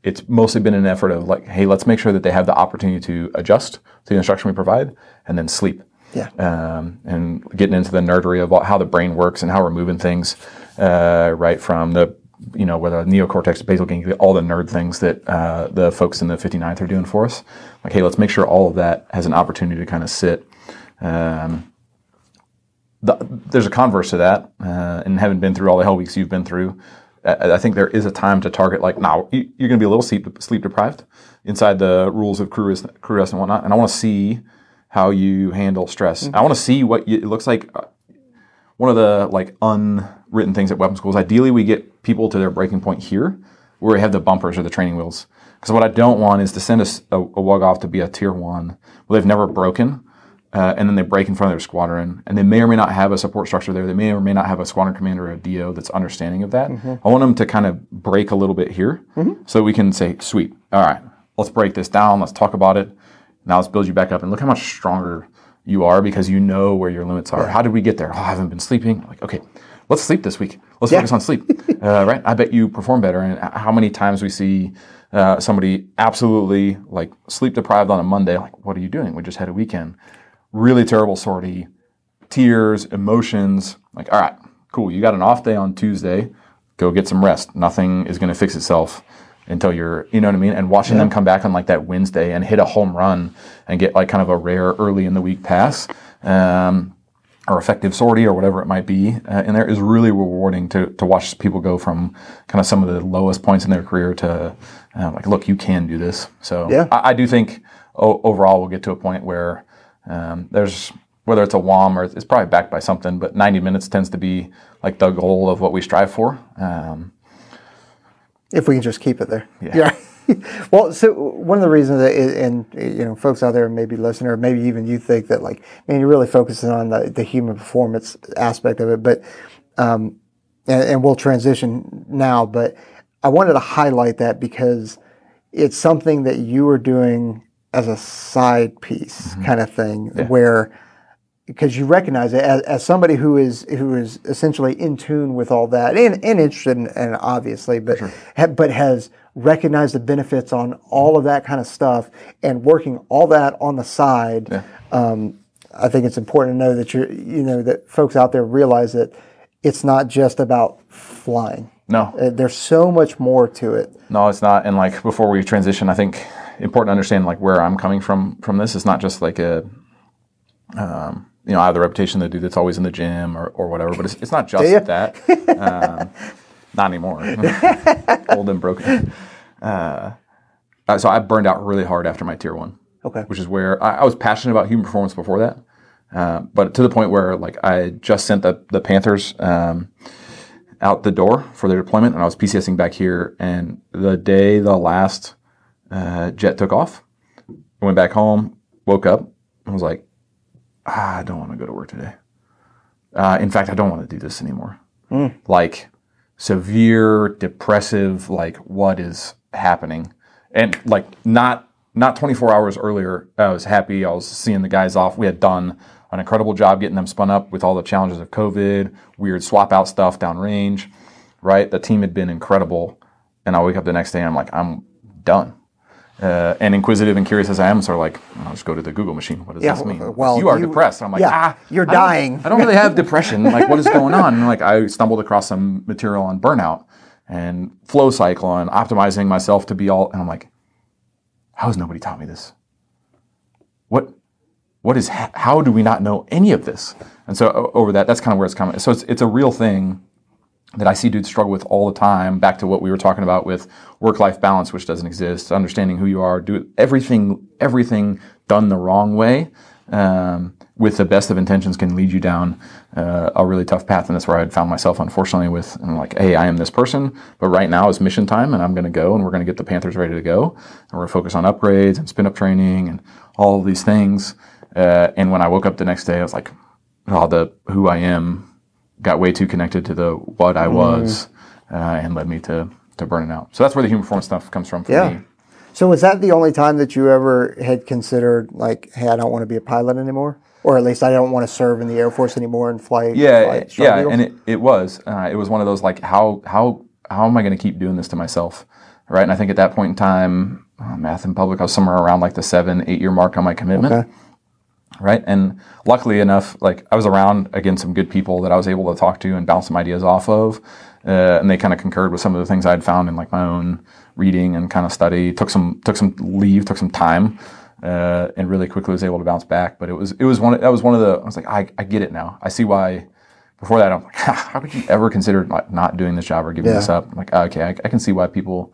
it's mostly been an effort of like, hey, let's make sure that they have the opportunity to adjust to the instruction we provide and then sleep Yeah. um, and getting into the nerdery of how the brain works and how we're moving things, uh, right from the, you know, whether neocortex, basal ganglia, all the nerd things that uh, the folks in the 59th are doing for us. Like, hey, let's make sure all of that has an opportunity to kind of sit. Um, the, there's a converse to that, uh, and having been through all the hell weeks you've been through, I, I think there is a time to target. Like, now you, you're going to be a little sleep, sleep deprived inside the rules of crew crew rest and whatnot, and I want to see how you handle stress. I want to see what you, it looks like. uh, One of the like unwritten things at weapon schools. Ideally, we get people to their breaking point here, where we have the bumpers or the training wheels. Because what I don't want is to send a a wug off to be a tier one where they've never broken, uh, and then they break in front of their squadron, and they may or may not have a support structure there. They may or may not have a squadron commander or a DO that's understanding of that. I want them to kind of break a little bit here, so we can say, "Sweet, all right, let's break this down. Let's talk about it. Now let's build you back up, and look how much stronger you are because you know where your limits are. How did we get there? Oh, I haven't been sleeping. Like, okay, let's sleep this week. Let's Yeah. focus on sleep, uh, right? I bet you perform better. And how many times we see uh, somebody absolutely like sleep deprived on a Monday? Like, what are you doing? We just had a weekend. Really terrible sortie, tears, emotions. Like, all right, cool. You got an off day on Tuesday. Go get some rest. Nothing is going to fix itself until you're, you know what I mean? And watching them come back on like that Wednesday and hit a home run and get like kind of a rare early in the week pass. Um, or effective sortie or whatever it might be uh, in there is really rewarding to, to watch people go from kind of some of the lowest points in their career to uh, like, look, you can do this. So Yeah. I, I do think o- overall we'll get to a point where um, there's whether it's a WOM or it's probably backed by something, but 90 minutes tends to be like the goal of what we strive for. Um, if we can just keep it there. Yeah. well, so one of the reasons that, and you know, folks out there maybe listen, or maybe even you think that like, man, you're really focusing on the, the human performance aspect of it, but, um, and, and we'll transition now, but I wanted to highlight that because it's something that you are doing as a side piece Mm-hmm. kind of thing where because you recognize it as, as somebody who is who is essentially in tune with all that and, and interested in, and obviously but ha, but has recognized the benefits on all of that kind of stuff and working all that on the side um, I think it's important to know that you're you know that folks out there realize that it's not just about flying No, Uh, there's so much more to it No, it's not. And like before we transition, I think important to understand like where I'm coming from from this. It's not just like a, um, you know, I have the reputation of the dude that's always in the gym or, or whatever. But it's, it's not just that. Um, not anymore. Old and broken. Uh, uh, so I burned out really hard after my tier one. Okay. Which is where I, I was passionate about human performance before that. Uh, but to the point where like I just sent the the Panthers. Um, out the door for their deployment, and I was PCSing back here. And the day the last uh, jet took off, I went back home, woke up, and was like, ah, I don't want to go to work today. Uh, in fact, I don't want to do this anymore. Like severe depressive, like what is happening, and like not not 24 hours earlier, I was happy. I was seeing the guys off. We had done an incredible job getting them spun up with all the challenges of COVID, weird swap out stuff downrange, right? The team had been incredible. And I wake up the next day and I'm like, I'm done. Uh, and inquisitive and curious as I am, sort of like, I'll just go to the Google machine. What does Yeah, this mean? well, you are you- depressed. I'm like, yeah, ah, you're I dying. I don't really have depression. Like, what is going on? And like, I stumbled across some material on burnout and flow cycle and optimizing myself to be all. And I'm like, how has nobody taught me this? What, what is? How do we not know any of this? And so over that, that's kind of where it's coming. So it's it's a real thing that I see dudes struggle with all the time. Back to what we were talking about with work-life balance, which doesn't exist. Understanding who you are, do everything everything done the wrong way. Um, with the best of intentions can lead you down uh, a really tough path, and that's where I had found myself, unfortunately. With I'm like, hey, I am this person, but right now is mission time, and I'm going to go, and we're going to get the Panthers ready to go, and we're going to focus on upgrades and spin up training and all of these things. Uh, and when I woke up the next day, I was like, oh, the who I am got way too connected to the what I was, uh, and led me to to burning out. So that's where the human performance stuff comes from for Yeah. me. So was that the only time that you ever had considered like, hey, I don't want to be a pilot anymore, or at least I don't want to serve in the Air Force anymore and fly? Yeah, fly it- yeah, and it, it was uh, it was one of those like how how how am I going to keep doing this to myself, right? And I think at that point in time, uh, math in public, I was somewhere around like the seven eight year mark on my commitment. Okay. Right? And luckily enough, like I was around again some good people that I was able to talk to and bounce some ideas off of, uh, and they kind of concurred with some of the things I had found in like my own reading and kind of study. Took some took some leave, took some time, uh, and really quickly was able to bounce back. But it was it was one that was one of the I was like I, I get it now. I see why. Before that, I'm like, how could you ever consider like not doing this job or giving Yeah. this up? I'm like, okay, I, I can see why people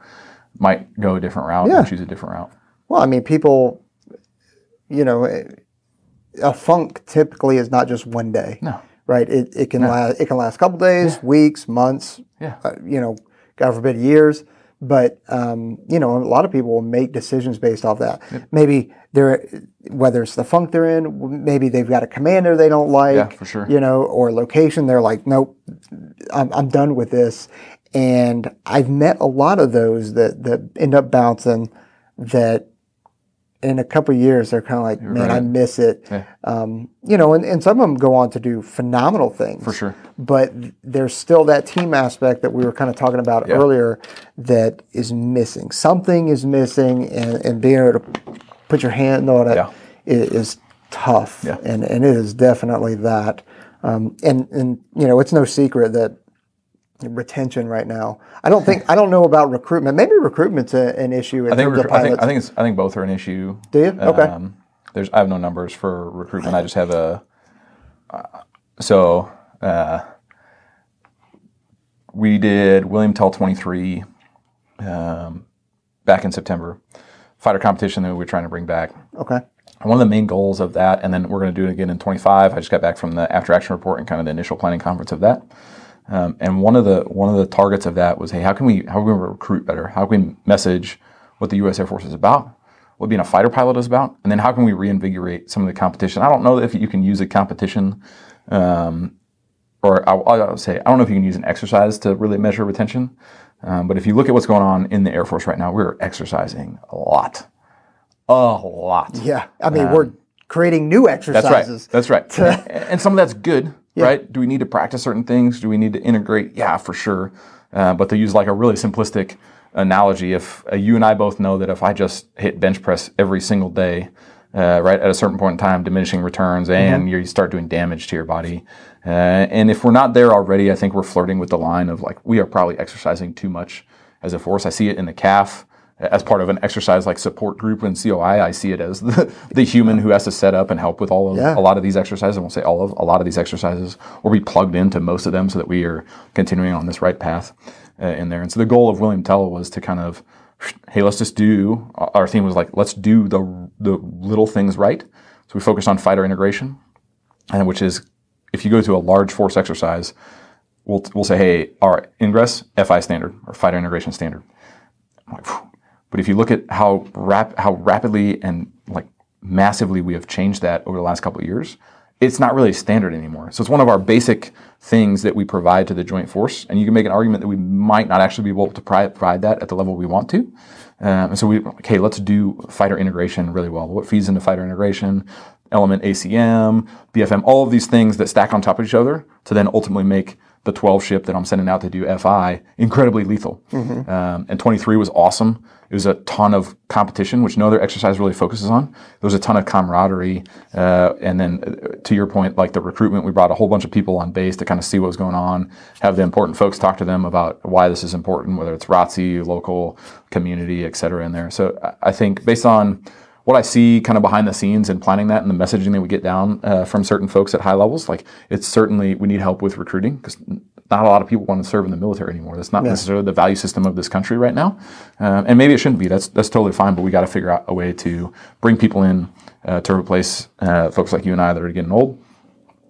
might go a different route Yeah. and choose a different route. Well, I mean, people, you know, eh, a funk typically is not just one day. No. Right. It, it can last. It can last a couple days, weeks, months. Yeah. Uh, you know, God forbid, years. But um, you know, a lot of people will make decisions based off that. Maybe they're whether it's the funk they're in, maybe they've got a commander they don't like. Yeah, for sure. You know, or location they're like, nope, I'm, I'm done with this. And I've met a lot of those that that end up bouncing that in a couple of years they're kind of like, man, I miss it. Yeah. Um, you know, and, and some of them go on to do phenomenal things. For sure. But there's still that team aspect that we were kind of talking about Yeah. earlier that is missing. Something is missing, and, and being able to put your hand on it Yeah. is tough. Yeah. And, and it is definitely that. Um, and, and, you know, it's no secret that retention right now. I don't think I don't know about recruitment. Maybe recruitment's a, an issue in I think, terms of I think. I think it's I think both are an issue. Do you? Okay. Um, there's I have no numbers for recruitment. I just have a. Uh, so uh, we did William Tell 23 um, back in September, fighter competition that we were trying to bring back. okay. One of the main goals of that, and then we're going to do it again in 25. I just got back from the after action report and kind of the initial planning conference of that. Um, and one of the one of the targets of that was, hey, how can we how can we recruit better? How can we message what the U.S. Air Force is about, what being a fighter pilot is about, and then how can we reinvigorate some of the competition? I don't know if you can use a competition, um, or I'll, I'll say I don't know if you can use an exercise to really measure retention. Um, but if you look at what's going on in the Air Force right now, we're exercising a lot, a lot. Yeah, I mean we're creating new Um, That's right. exercises. That's right. and some of that's good, right? Do we need to practice certain things? Do we need to integrate? Yeah, for sure. Uh, but to use like a really simplistic analogy, if uh, you and I both know that if I just hit bench press every single day, uh, right at a certain point in time, diminishing returns, and you start doing damage to your body. Uh, and if we're not there already, I think we're flirting with the line of like we are probably exercising too much as a force. I see it in the CAF as part of an exercise like support group in COI, I see it as the, the human who has to set up and help with all of Yeah. a lot of these exercises. I won't say all of a lot of these exercises, or be plugged into most of them so that we are continuing on this right path uh, in there. And so the goal of William Tell was to kind of, hey, let's just do. Our theme was like, let's do the the little things right. So we focused on fighter integration, and which is if you go to a large force exercise, we'll we'll say, hey, our ingress FI standard or fighter integration standard. I'm like. But if you look at how rap- how rapidly and like massively we have changed that over the last couple of years, it's not really standard anymore. So it's one of our basic things that we provide to the joint force, and you can make an argument that we might not actually be able to provide that at the level we want to. Um, and so we okay, let's do fighter integration really well. What feeds into fighter integration? Element ACM, BFM, all of these things that stack on top of each other to then ultimately make the 12 ship that I'm sending out to do FI incredibly lethal. Um, and 23 was awesome. It was a ton of competition, which no other exercise really focuses on. There was a ton of camaraderie. Uh, and then uh, to your point, like the recruitment, we brought a whole bunch of people on base to kind of see what was going on, have the important folks talk to them about why this is important, whether it's ROTC, local community, et cetera, in there. So I think based on what I see kind of behind the scenes and planning that and the messaging that we get down uh, from certain folks at high levels, like it's certainly we need help with recruiting because not a lot of people want to serve in the military anymore. That's not necessarily the value system of this country right now, um, and maybe it shouldn't be. That's that's totally fine. But we got to figure out a way to bring people in uh, to replace uh, folks like you and I that are getting old,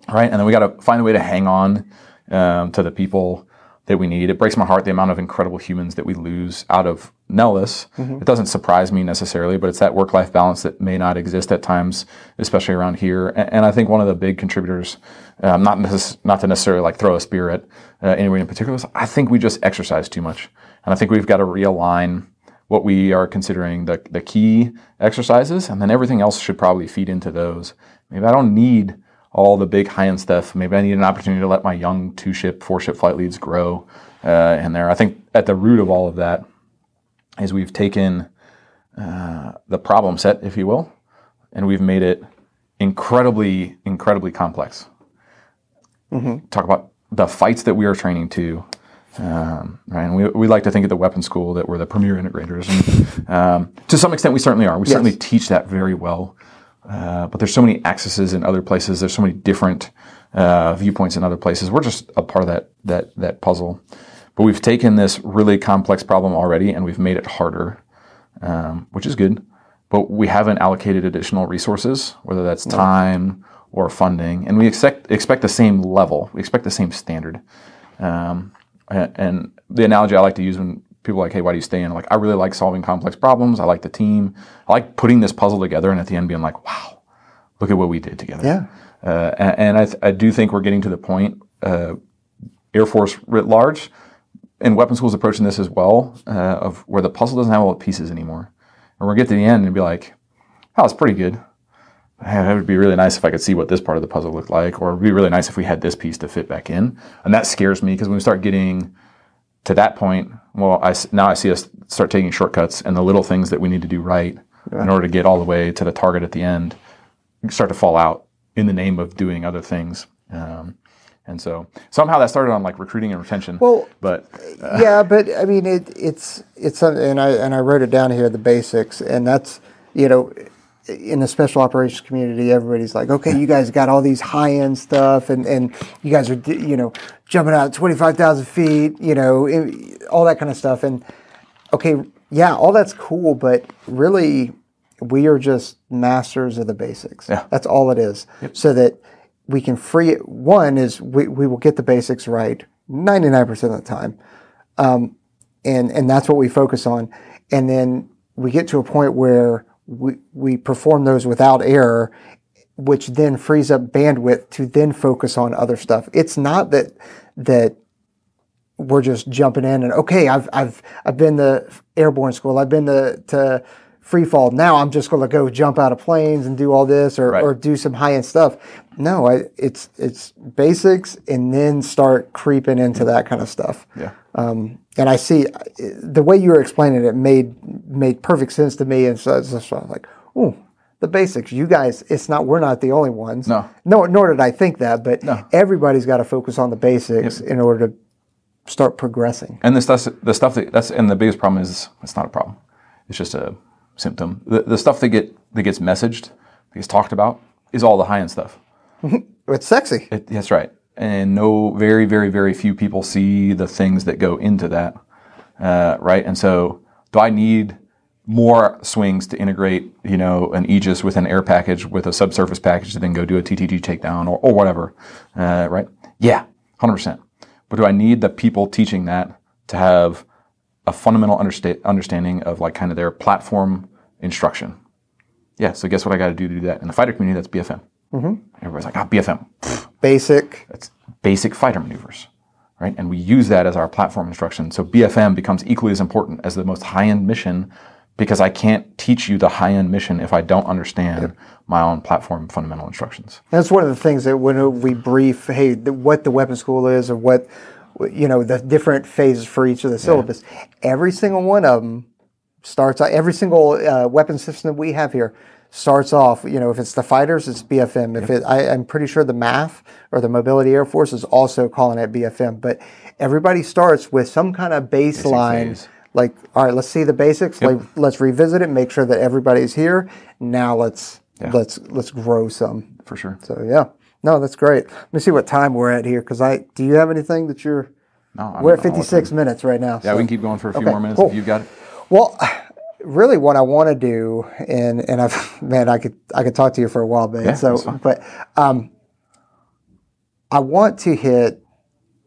right? And then we got to find a way to hang on um, to the people that we need. It breaks my heart the amount of incredible humans that we lose out of Nellis. It doesn't surprise me necessarily, but it's that work-life balance that may not exist at times, especially around here. And, and I think one of the big contributors, um, not necess- not to necessarily like throw a spear at uh, anyone in particular, is I think we just exercise too much, and I think we've got to realign what we are considering the, the key exercises, and then everything else should probably feed into those. Maybe I don't need all the big high end stuff. Maybe I need an opportunity to let my young two ship, four ship flight leads grow uh, in there. I think at the root of all of that is we've taken uh, the problem set, if you will, and we've made it incredibly, incredibly complex. Talk about the fights that we are training to. Um, right, and we, we like to think at the weapons school that we're the premier integrators, and um, to some extent we certainly are. We certainly teach that very well. Uh, but there's so many accesses in other places. There's so many different uh, viewpoints in other places. We're just a part of that that that puzzle. But we've taken this really complex problem already and we've made it harder, um, which is good. But we haven't allocated additional resources, whether that's time or funding, and we expect expect the same level. We expect the same standard. Um, and, and the analogy I like to use when people are like, "Hey, why do you stay in?" Like, I really like solving complex problems. I like the team. I like putting this puzzle together, and at the end, being like, "Wow, look at what we did together." Yeah. Uh, and and I, th- I do think we're getting to the point, uh, Air Force writ large, and weapons schools approaching this as well, uh, of where the puzzle doesn't have all the pieces anymore. And we'll get to the end and be like, "Oh, it's pretty good." Man, it would be really nice if I could see what this part of the puzzle looked like, or it'd be really nice if we had this piece to fit back in. And that scares me because when we start getting to that point, well, I now I see us start taking shortcuts and the little things that we need to do right in order to get all the way to the target at the end start to fall out in the name of doing other things. Um, and so somehow that started on like recruiting and retention. Well, but yeah, but I mean, it, it's it's something, and I and I wrote it down here, the basics, and that's you know, in the special operations community, everybody's like, okay, you guys got all these high end stuff, and and you guys are you know jumping out twenty five thousand feet, you know, all that kind of stuff, and okay, yeah, all that's cool, but really, we are just masters of the basics. Yeah. That's all it is. So that we can free it. One is we, we will get the basics right 99% of the time. Um, and, and that's what we focus on. And then we get to a point where we, we perform those without error, which then frees up bandwidth to then focus on other stuff. It's not that, that we're just jumping in and okay, I've I've I've been to airborne school, I've been to, to free fall. Now I'm just going to go jump out of planes and do all this or, Right. or do some high end stuff. No, I, it's it's basics and then start creeping into that kind of stuff. Yeah. Um, and I see uh, the way you were explaining it made made perfect sense to me. And so it's just like, oh, the basics. You guys, it's not. We're not the only ones. No. No. Nor did I think that. But No. everybody's got to focus on the basics in order to start progressing. And the stuff, the stuff that that's and the biggest problem is it's not a problem. It's just a symptom. The, the stuff that get that gets messaged, that gets talked about, is all the high end stuff. It's sexy. It, that's right. And no, very, very, very few people see the things that go into that, uh, right? And so, do I need more swings to integrate, you know, an Aegis with an air package with a subsurface package to then go do a TTG takedown or, or whatever, uh, right? Yeah, hundred percent. But do I need the people teaching that to have a fundamental understa- understanding of like kind of their platform instruction? Yeah. So guess what I got to do to do that in the fighter community? That's BFM. Everybody's like, ah, BFM. Pfft, Basic. that's basic fighter maneuvers, right? And we use that as our platform instruction. So BFM becomes equally as important as the most high-end mission because I can't teach you the high-end mission if I don't understand my own platform fundamental instructions. That's one of the things that when we brief, hey, the, what the weapon school is, or what you know, the different phases for each of the syllabus. Every single one of them starts. Every single uh, weapon system that we have here starts off. You know, if it's the fighters, it's BFM. If it, I, I'm pretty sure the MAF or the Mobility Air Force is also calling it BFM. But everybody starts with some kind of baseline. Like, all right, let's see the basics. Like, let's revisit it. Make sure that everybody's here. Now let's let's let's grow some. For sure. So yeah, no, that's great. Let me see what time we're at here because I do you have anything that you're? No, I We're at 56 minutes right now. Yeah, so- we can keep going for a few Okay, more minutes cool. if you've got it. Well, really, what I want to do, and and I've man, I could I could talk to you for a while, man. Yeah, so, but um, I want to hit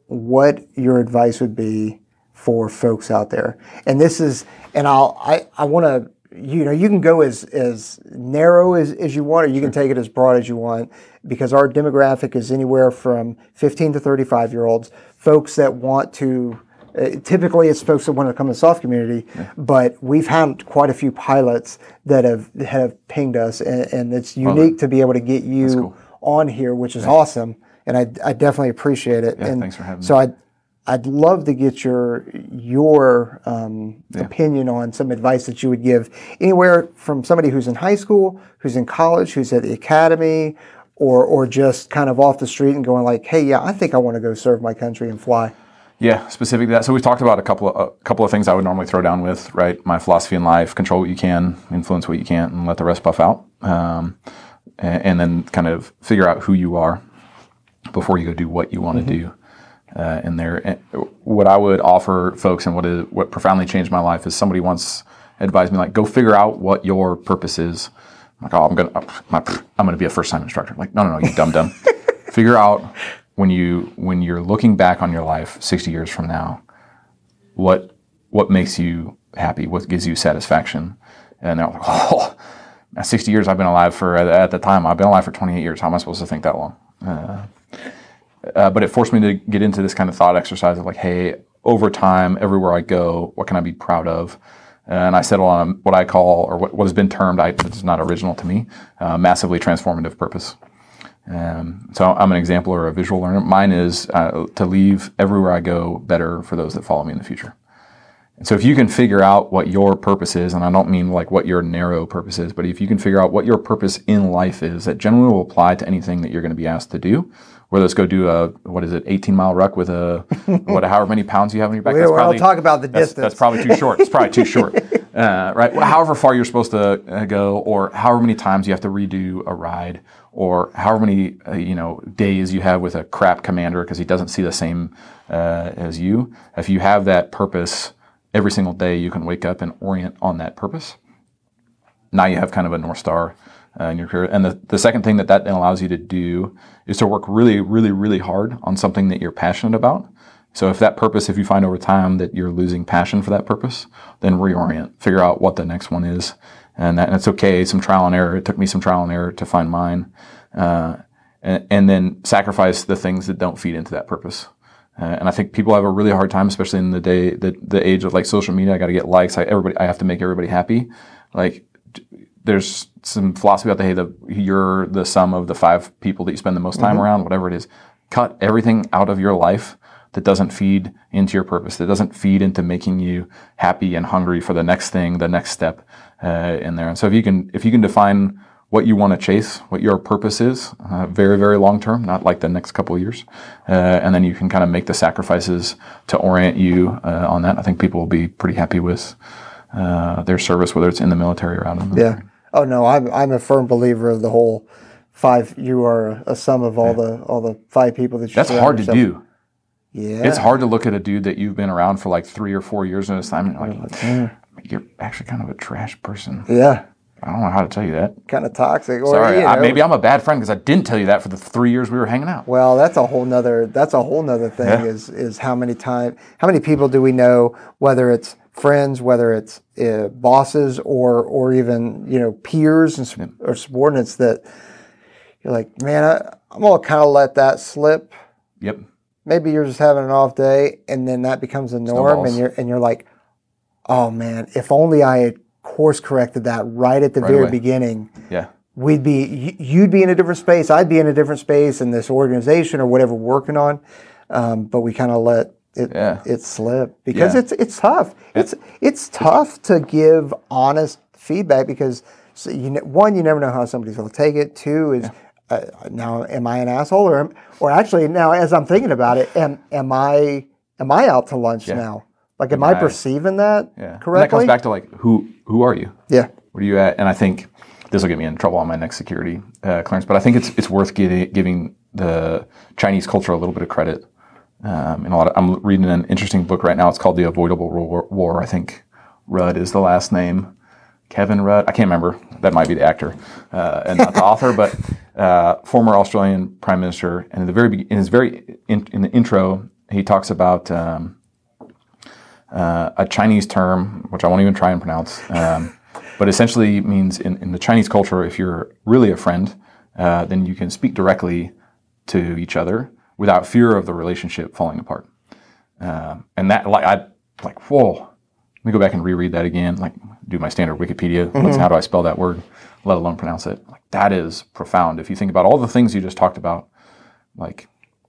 what your advice would be for folks out there, and this is, and I'll I I want to. You know, you can go as as narrow as, as you want, or you can take it as broad as you want, because our demographic is anywhere from 15 to 35 year olds, folks that want to uh, typically, it's folks that want to come to the soft community, but we've had quite a few pilots that have have pinged us, and, and it's unique to be able to get you cool. on here, which is awesome, and I, I definitely appreciate it. and thanks for having so I. I'd love to get your your um, opinion on some advice that you would give anywhere from somebody who's in high school, who's in college, who's at the academy, or or just kind of off the street and going like, hey, yeah, I think I want to go serve my country and fly. Yeah, specific to that. So we've talked about a couple of a couple of things I would normally throw down with, right? My philosophy in life: control what you can, influence what you can't, and let the rest puff out. Um, and, and then kind of figure out who you are before you go do what you want to do. Uh, in there, And what I would offer folks, and what is what profoundly changed my life, is somebody once advised me like, go figure out what your purpose is. I'm like, oh, I'm gonna, I'm gonna be a first time instructor. I'm like, no, no, no, you dumb dumb. figure out when you when you're looking back on your life 60 years from now, what what makes you happy, what gives you satisfaction, and they're like, oh, 60 years I've been alive for at the time I've been alive for 28 years. How am I supposed to think that long? Uh, uh, but it forced me to get into this kind of thought exercise of like, hey, over time, everywhere I go, what can I be proud of? And I settled on what I call, or what, what has been termed, I, it's not original to me, uh, massively transformative purpose. Um, so I'm an example or a visual learner. Mine is uh, to leave everywhere I go better for those that follow me in the future. And so if you can figure out what your purpose is, and I don't mean like what your narrow purpose is, but if you can figure out what your purpose in life is, that generally will apply to anything that you're going to be asked to do. Whether it's go do a what is it, 18 mile ruck with a what, however many pounds you have on your back. We- we'll talk about the that's- distance. That's probably too short. It's probably too short, uh, right? Well, however far you're supposed to uh, go, or however many times you have to redo a ride, or however many uh, you know days you have with a crap commander because he doesn't see the same uh, as you. If you have that purpose every single day, you can wake up and orient on that purpose. Now you have kind of a north star uh, in your career. And the, the second thing that that allows you to do is to work really, really, really hard on something that you're passionate about. So if that purpose, if you find over time that you're losing passion for that purpose, then reorient, figure out what the next one is. And, that, and it's okay, some trial and error. It took me some trial and error to find mine. Uh, and, and then sacrifice the things that don't feed into that purpose. Uh, and I think people have a really hard time, especially in the day, the, the age of like social media. I got to get likes. I, everybody, I have to make everybody happy. Like, there's some philosophy about the hey, the you're the sum of the five people that you spend the most time around, whatever it is. Cut everything out of your life that doesn't feed into your purpose, that doesn't feed into making you happy and hungry for the next thing, the next step uh, in there. And so if you can, if you can define what you want to chase, what your purpose is, uh, very, very long term, not like the next couple of years. Uh, and then you can kind of make the sacrifices to orient you uh, on that. I think people will be pretty happy with uh, their service, whether it's in the military or out of the military. Yeah. Oh no, I'm I'm a firm believer of the whole five. You are a sum of all the all the five people that you. That's hard to yourself- do. Yeah. It's hard to look at a dude that you've been around for like three or four years a time and you're oh, like, you're actually kind of a trash person. Yeah. I don't know how to tell you that. Kind of toxic. Or, Sorry, you I, maybe I'm a bad friend because I didn't tell you that for the three years we were hanging out. Well, that's a whole nother. That's a whole nother thing. Yeah. Is is how many time, how many people do we know? Whether it's friends, whether it's uh, bosses, or or even you know peers and sub- or subordinates that you're like, man, I, I'm gonna kind of let that slip. Yep. Maybe you're just having an off day, and then that becomes a norm, and you're and you're like, oh man, if only I had course corrected that right at the very away. beginning Yeah. we'd be you'd be in a different space i'd be in a different space in this organization or whatever we're working on um, but we kind of let it Yeah. it slip because Yeah. it's it's tough it's it's tough to give honest feedback because so you ne- one you never know how somebody's going to take it two is uh, now am i an asshole or am, or actually now as i'm thinking about it am am i am i out to lunch now like am i I- perceiving that Yeah. And that correctly comes back to like, who who are you? yeah Where are you at? And I think this will get me in trouble on my next security uh, clearance, but I think it's it's worth giving the Chinese culture a little bit of credit. Um, and a lot of, I'm reading an interesting book right now. It's called The Avoidable War. War. I think Rudd is the last name. Kevin Rudd. I can't remember. That might be the actor uh, and not the author, but uh, former Australian prime minister. And in the very in his very in, in the intro, he talks about um, uh, a Chinese term, which I won't even try and pronounce, um, but essentially means in, in the Chinese culture, if you're really a friend, uh, then you can speak directly to each other without fear of the relationship falling apart. Um, and that, like, I like, whoa. Let me go back and reread that again. Like, do my standard Wikipedia. What's, how do I spell that word? Let alone pronounce it. Like, that is profound. If you think about all the things you just talked about, like,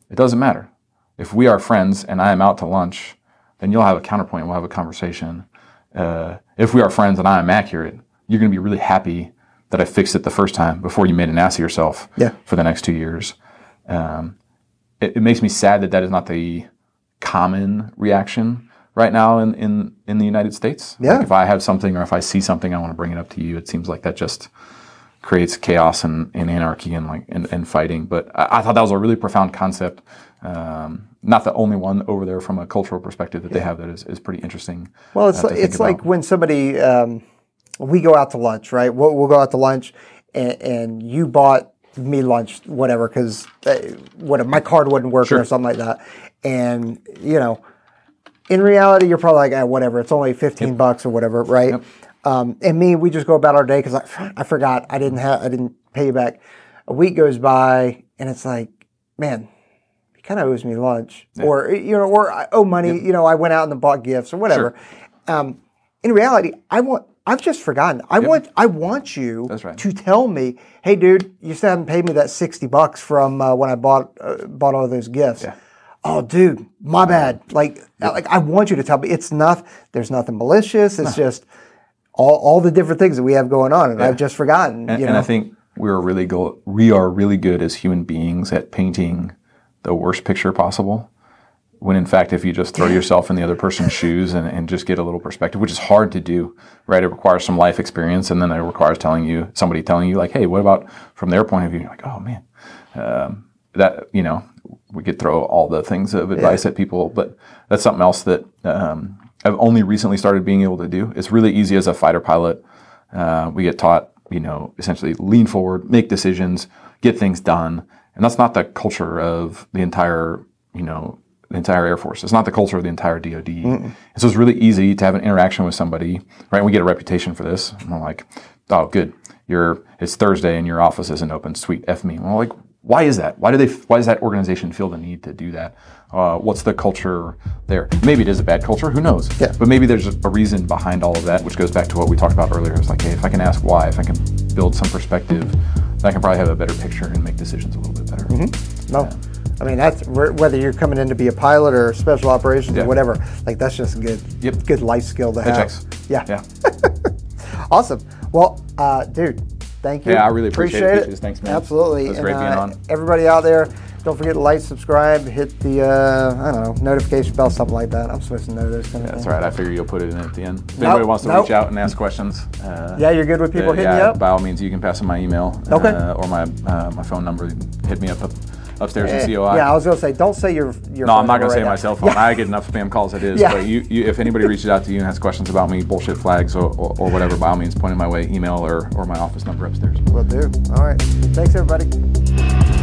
it doesn't matter. If we are friends and I am out to lunch, then you'll have a counterpoint. We'll have a conversation. Uh, if we are friends and I am accurate, you're going to be really happy that I fixed it the first time before you made an ass of yourself Yeah. for the next two years. Um, it, it makes me sad that that is not the common reaction right now in, in, in the United States. Yeah. Like if I have something or if I see something, I want to bring it up to you. It seems like that just creates chaos and, and anarchy and like and, and fighting. But I, I thought that was a really profound concept. Um, not the only one over there from a cultural perspective that they have that is, is pretty interesting. Well, it's uh, like, it's like when somebody um, we go out to lunch, right? We'll, we'll go out to lunch, and, and you bought me lunch, whatever, because uh, what my card wouldn't working or something like that, and you know, in reality, you're probably like, eh, whatever, it's only fifteen bucks or whatever, right? Um, and me, we just go about our day because I, I forgot I didn't have I didn't pay you back. A week goes by, and it's like, man, he kind of owes me lunch, or you know, or I owe money. You know, I went out and bought gifts or whatever. Um, in reality, I want. I've just forgotten. I want. I want you right. to tell me, hey, dude, you still haven't paid me that sixty bucks from uh, when I bought uh, bought all those gifts. Oh, dude, my bad. Like, like I want you to tell me. It's not. There's nothing malicious. It's just all, all the different things that we have going on, and I've just forgotten. And, you and I think we're really go- we are really good as human beings at painting the worst picture possible. When in fact, if you just throw yourself in the other person's shoes and, and just get a little perspective, which is hard to do, right? It requires some life experience, and then it requires telling you somebody telling you like, "Hey, what about from their point of view?" You're like, "Oh man, um, that you know, we could throw all the things of advice at people, but that's something else that um, I've only recently started being able to do. It's really easy as a fighter pilot. Uh, we get taught, you know, essentially lean forward, make decisions, get things done, and that's not the culture of the entire, you know, the entire Air Force. It's not the culture of the entire DoD. And so it's really easy to have an interaction with somebody, right? And we get a reputation for this. And I'm like, oh, good. You're it's Thursday and your office isn't open. Sweet, f me. Well, like, why is that? Why do they? Why does that organization feel the need to do that? Uh, what's the culture there? Maybe it is a bad culture. Who knows? Yeah. But maybe there's a reason behind all of that, which goes back to what we talked about earlier. It's like, hey, if I can ask why, if I can build some perspective, then I can probably have a better picture and make decisions a little bit better. No. I mean, that's whether you're coming in to be a pilot or special operations Yeah. or whatever. Like that's just a good, Yep. good life skill to have. checks. Yeah. Yeah. Awesome. Well, uh, dude, thank you. Yeah, I really appreciate it, Peaches. Thanks, man. Absolutely. It was And, great being uh, on. Everybody out there, don't forget to like, subscribe, hit the uh, I don't know notification bell, something like that. I'm supposed to know those kind of That's things. all right. I figure you'll put it in at the end. If Nope, anybody wants to nope. reach out and ask questions, uh, Yeah, you're good with people uh, hitting yeah, you up. by all means, you can pass them my email Okay. uh, or my uh, my phone number. Hit me up, up upstairs in Eh, COI. Yeah, I was gonna say, don't say your your. no, I'm not going to say right my cell phone. Yeah. I get enough spam calls as it is. Yeah. But you, you, if anybody reaches out to you and has questions about me, bullshit flags or, or, or whatever, by all means, point it my way, email or, or my office number upstairs. Will do. All right. Thanks, everybody.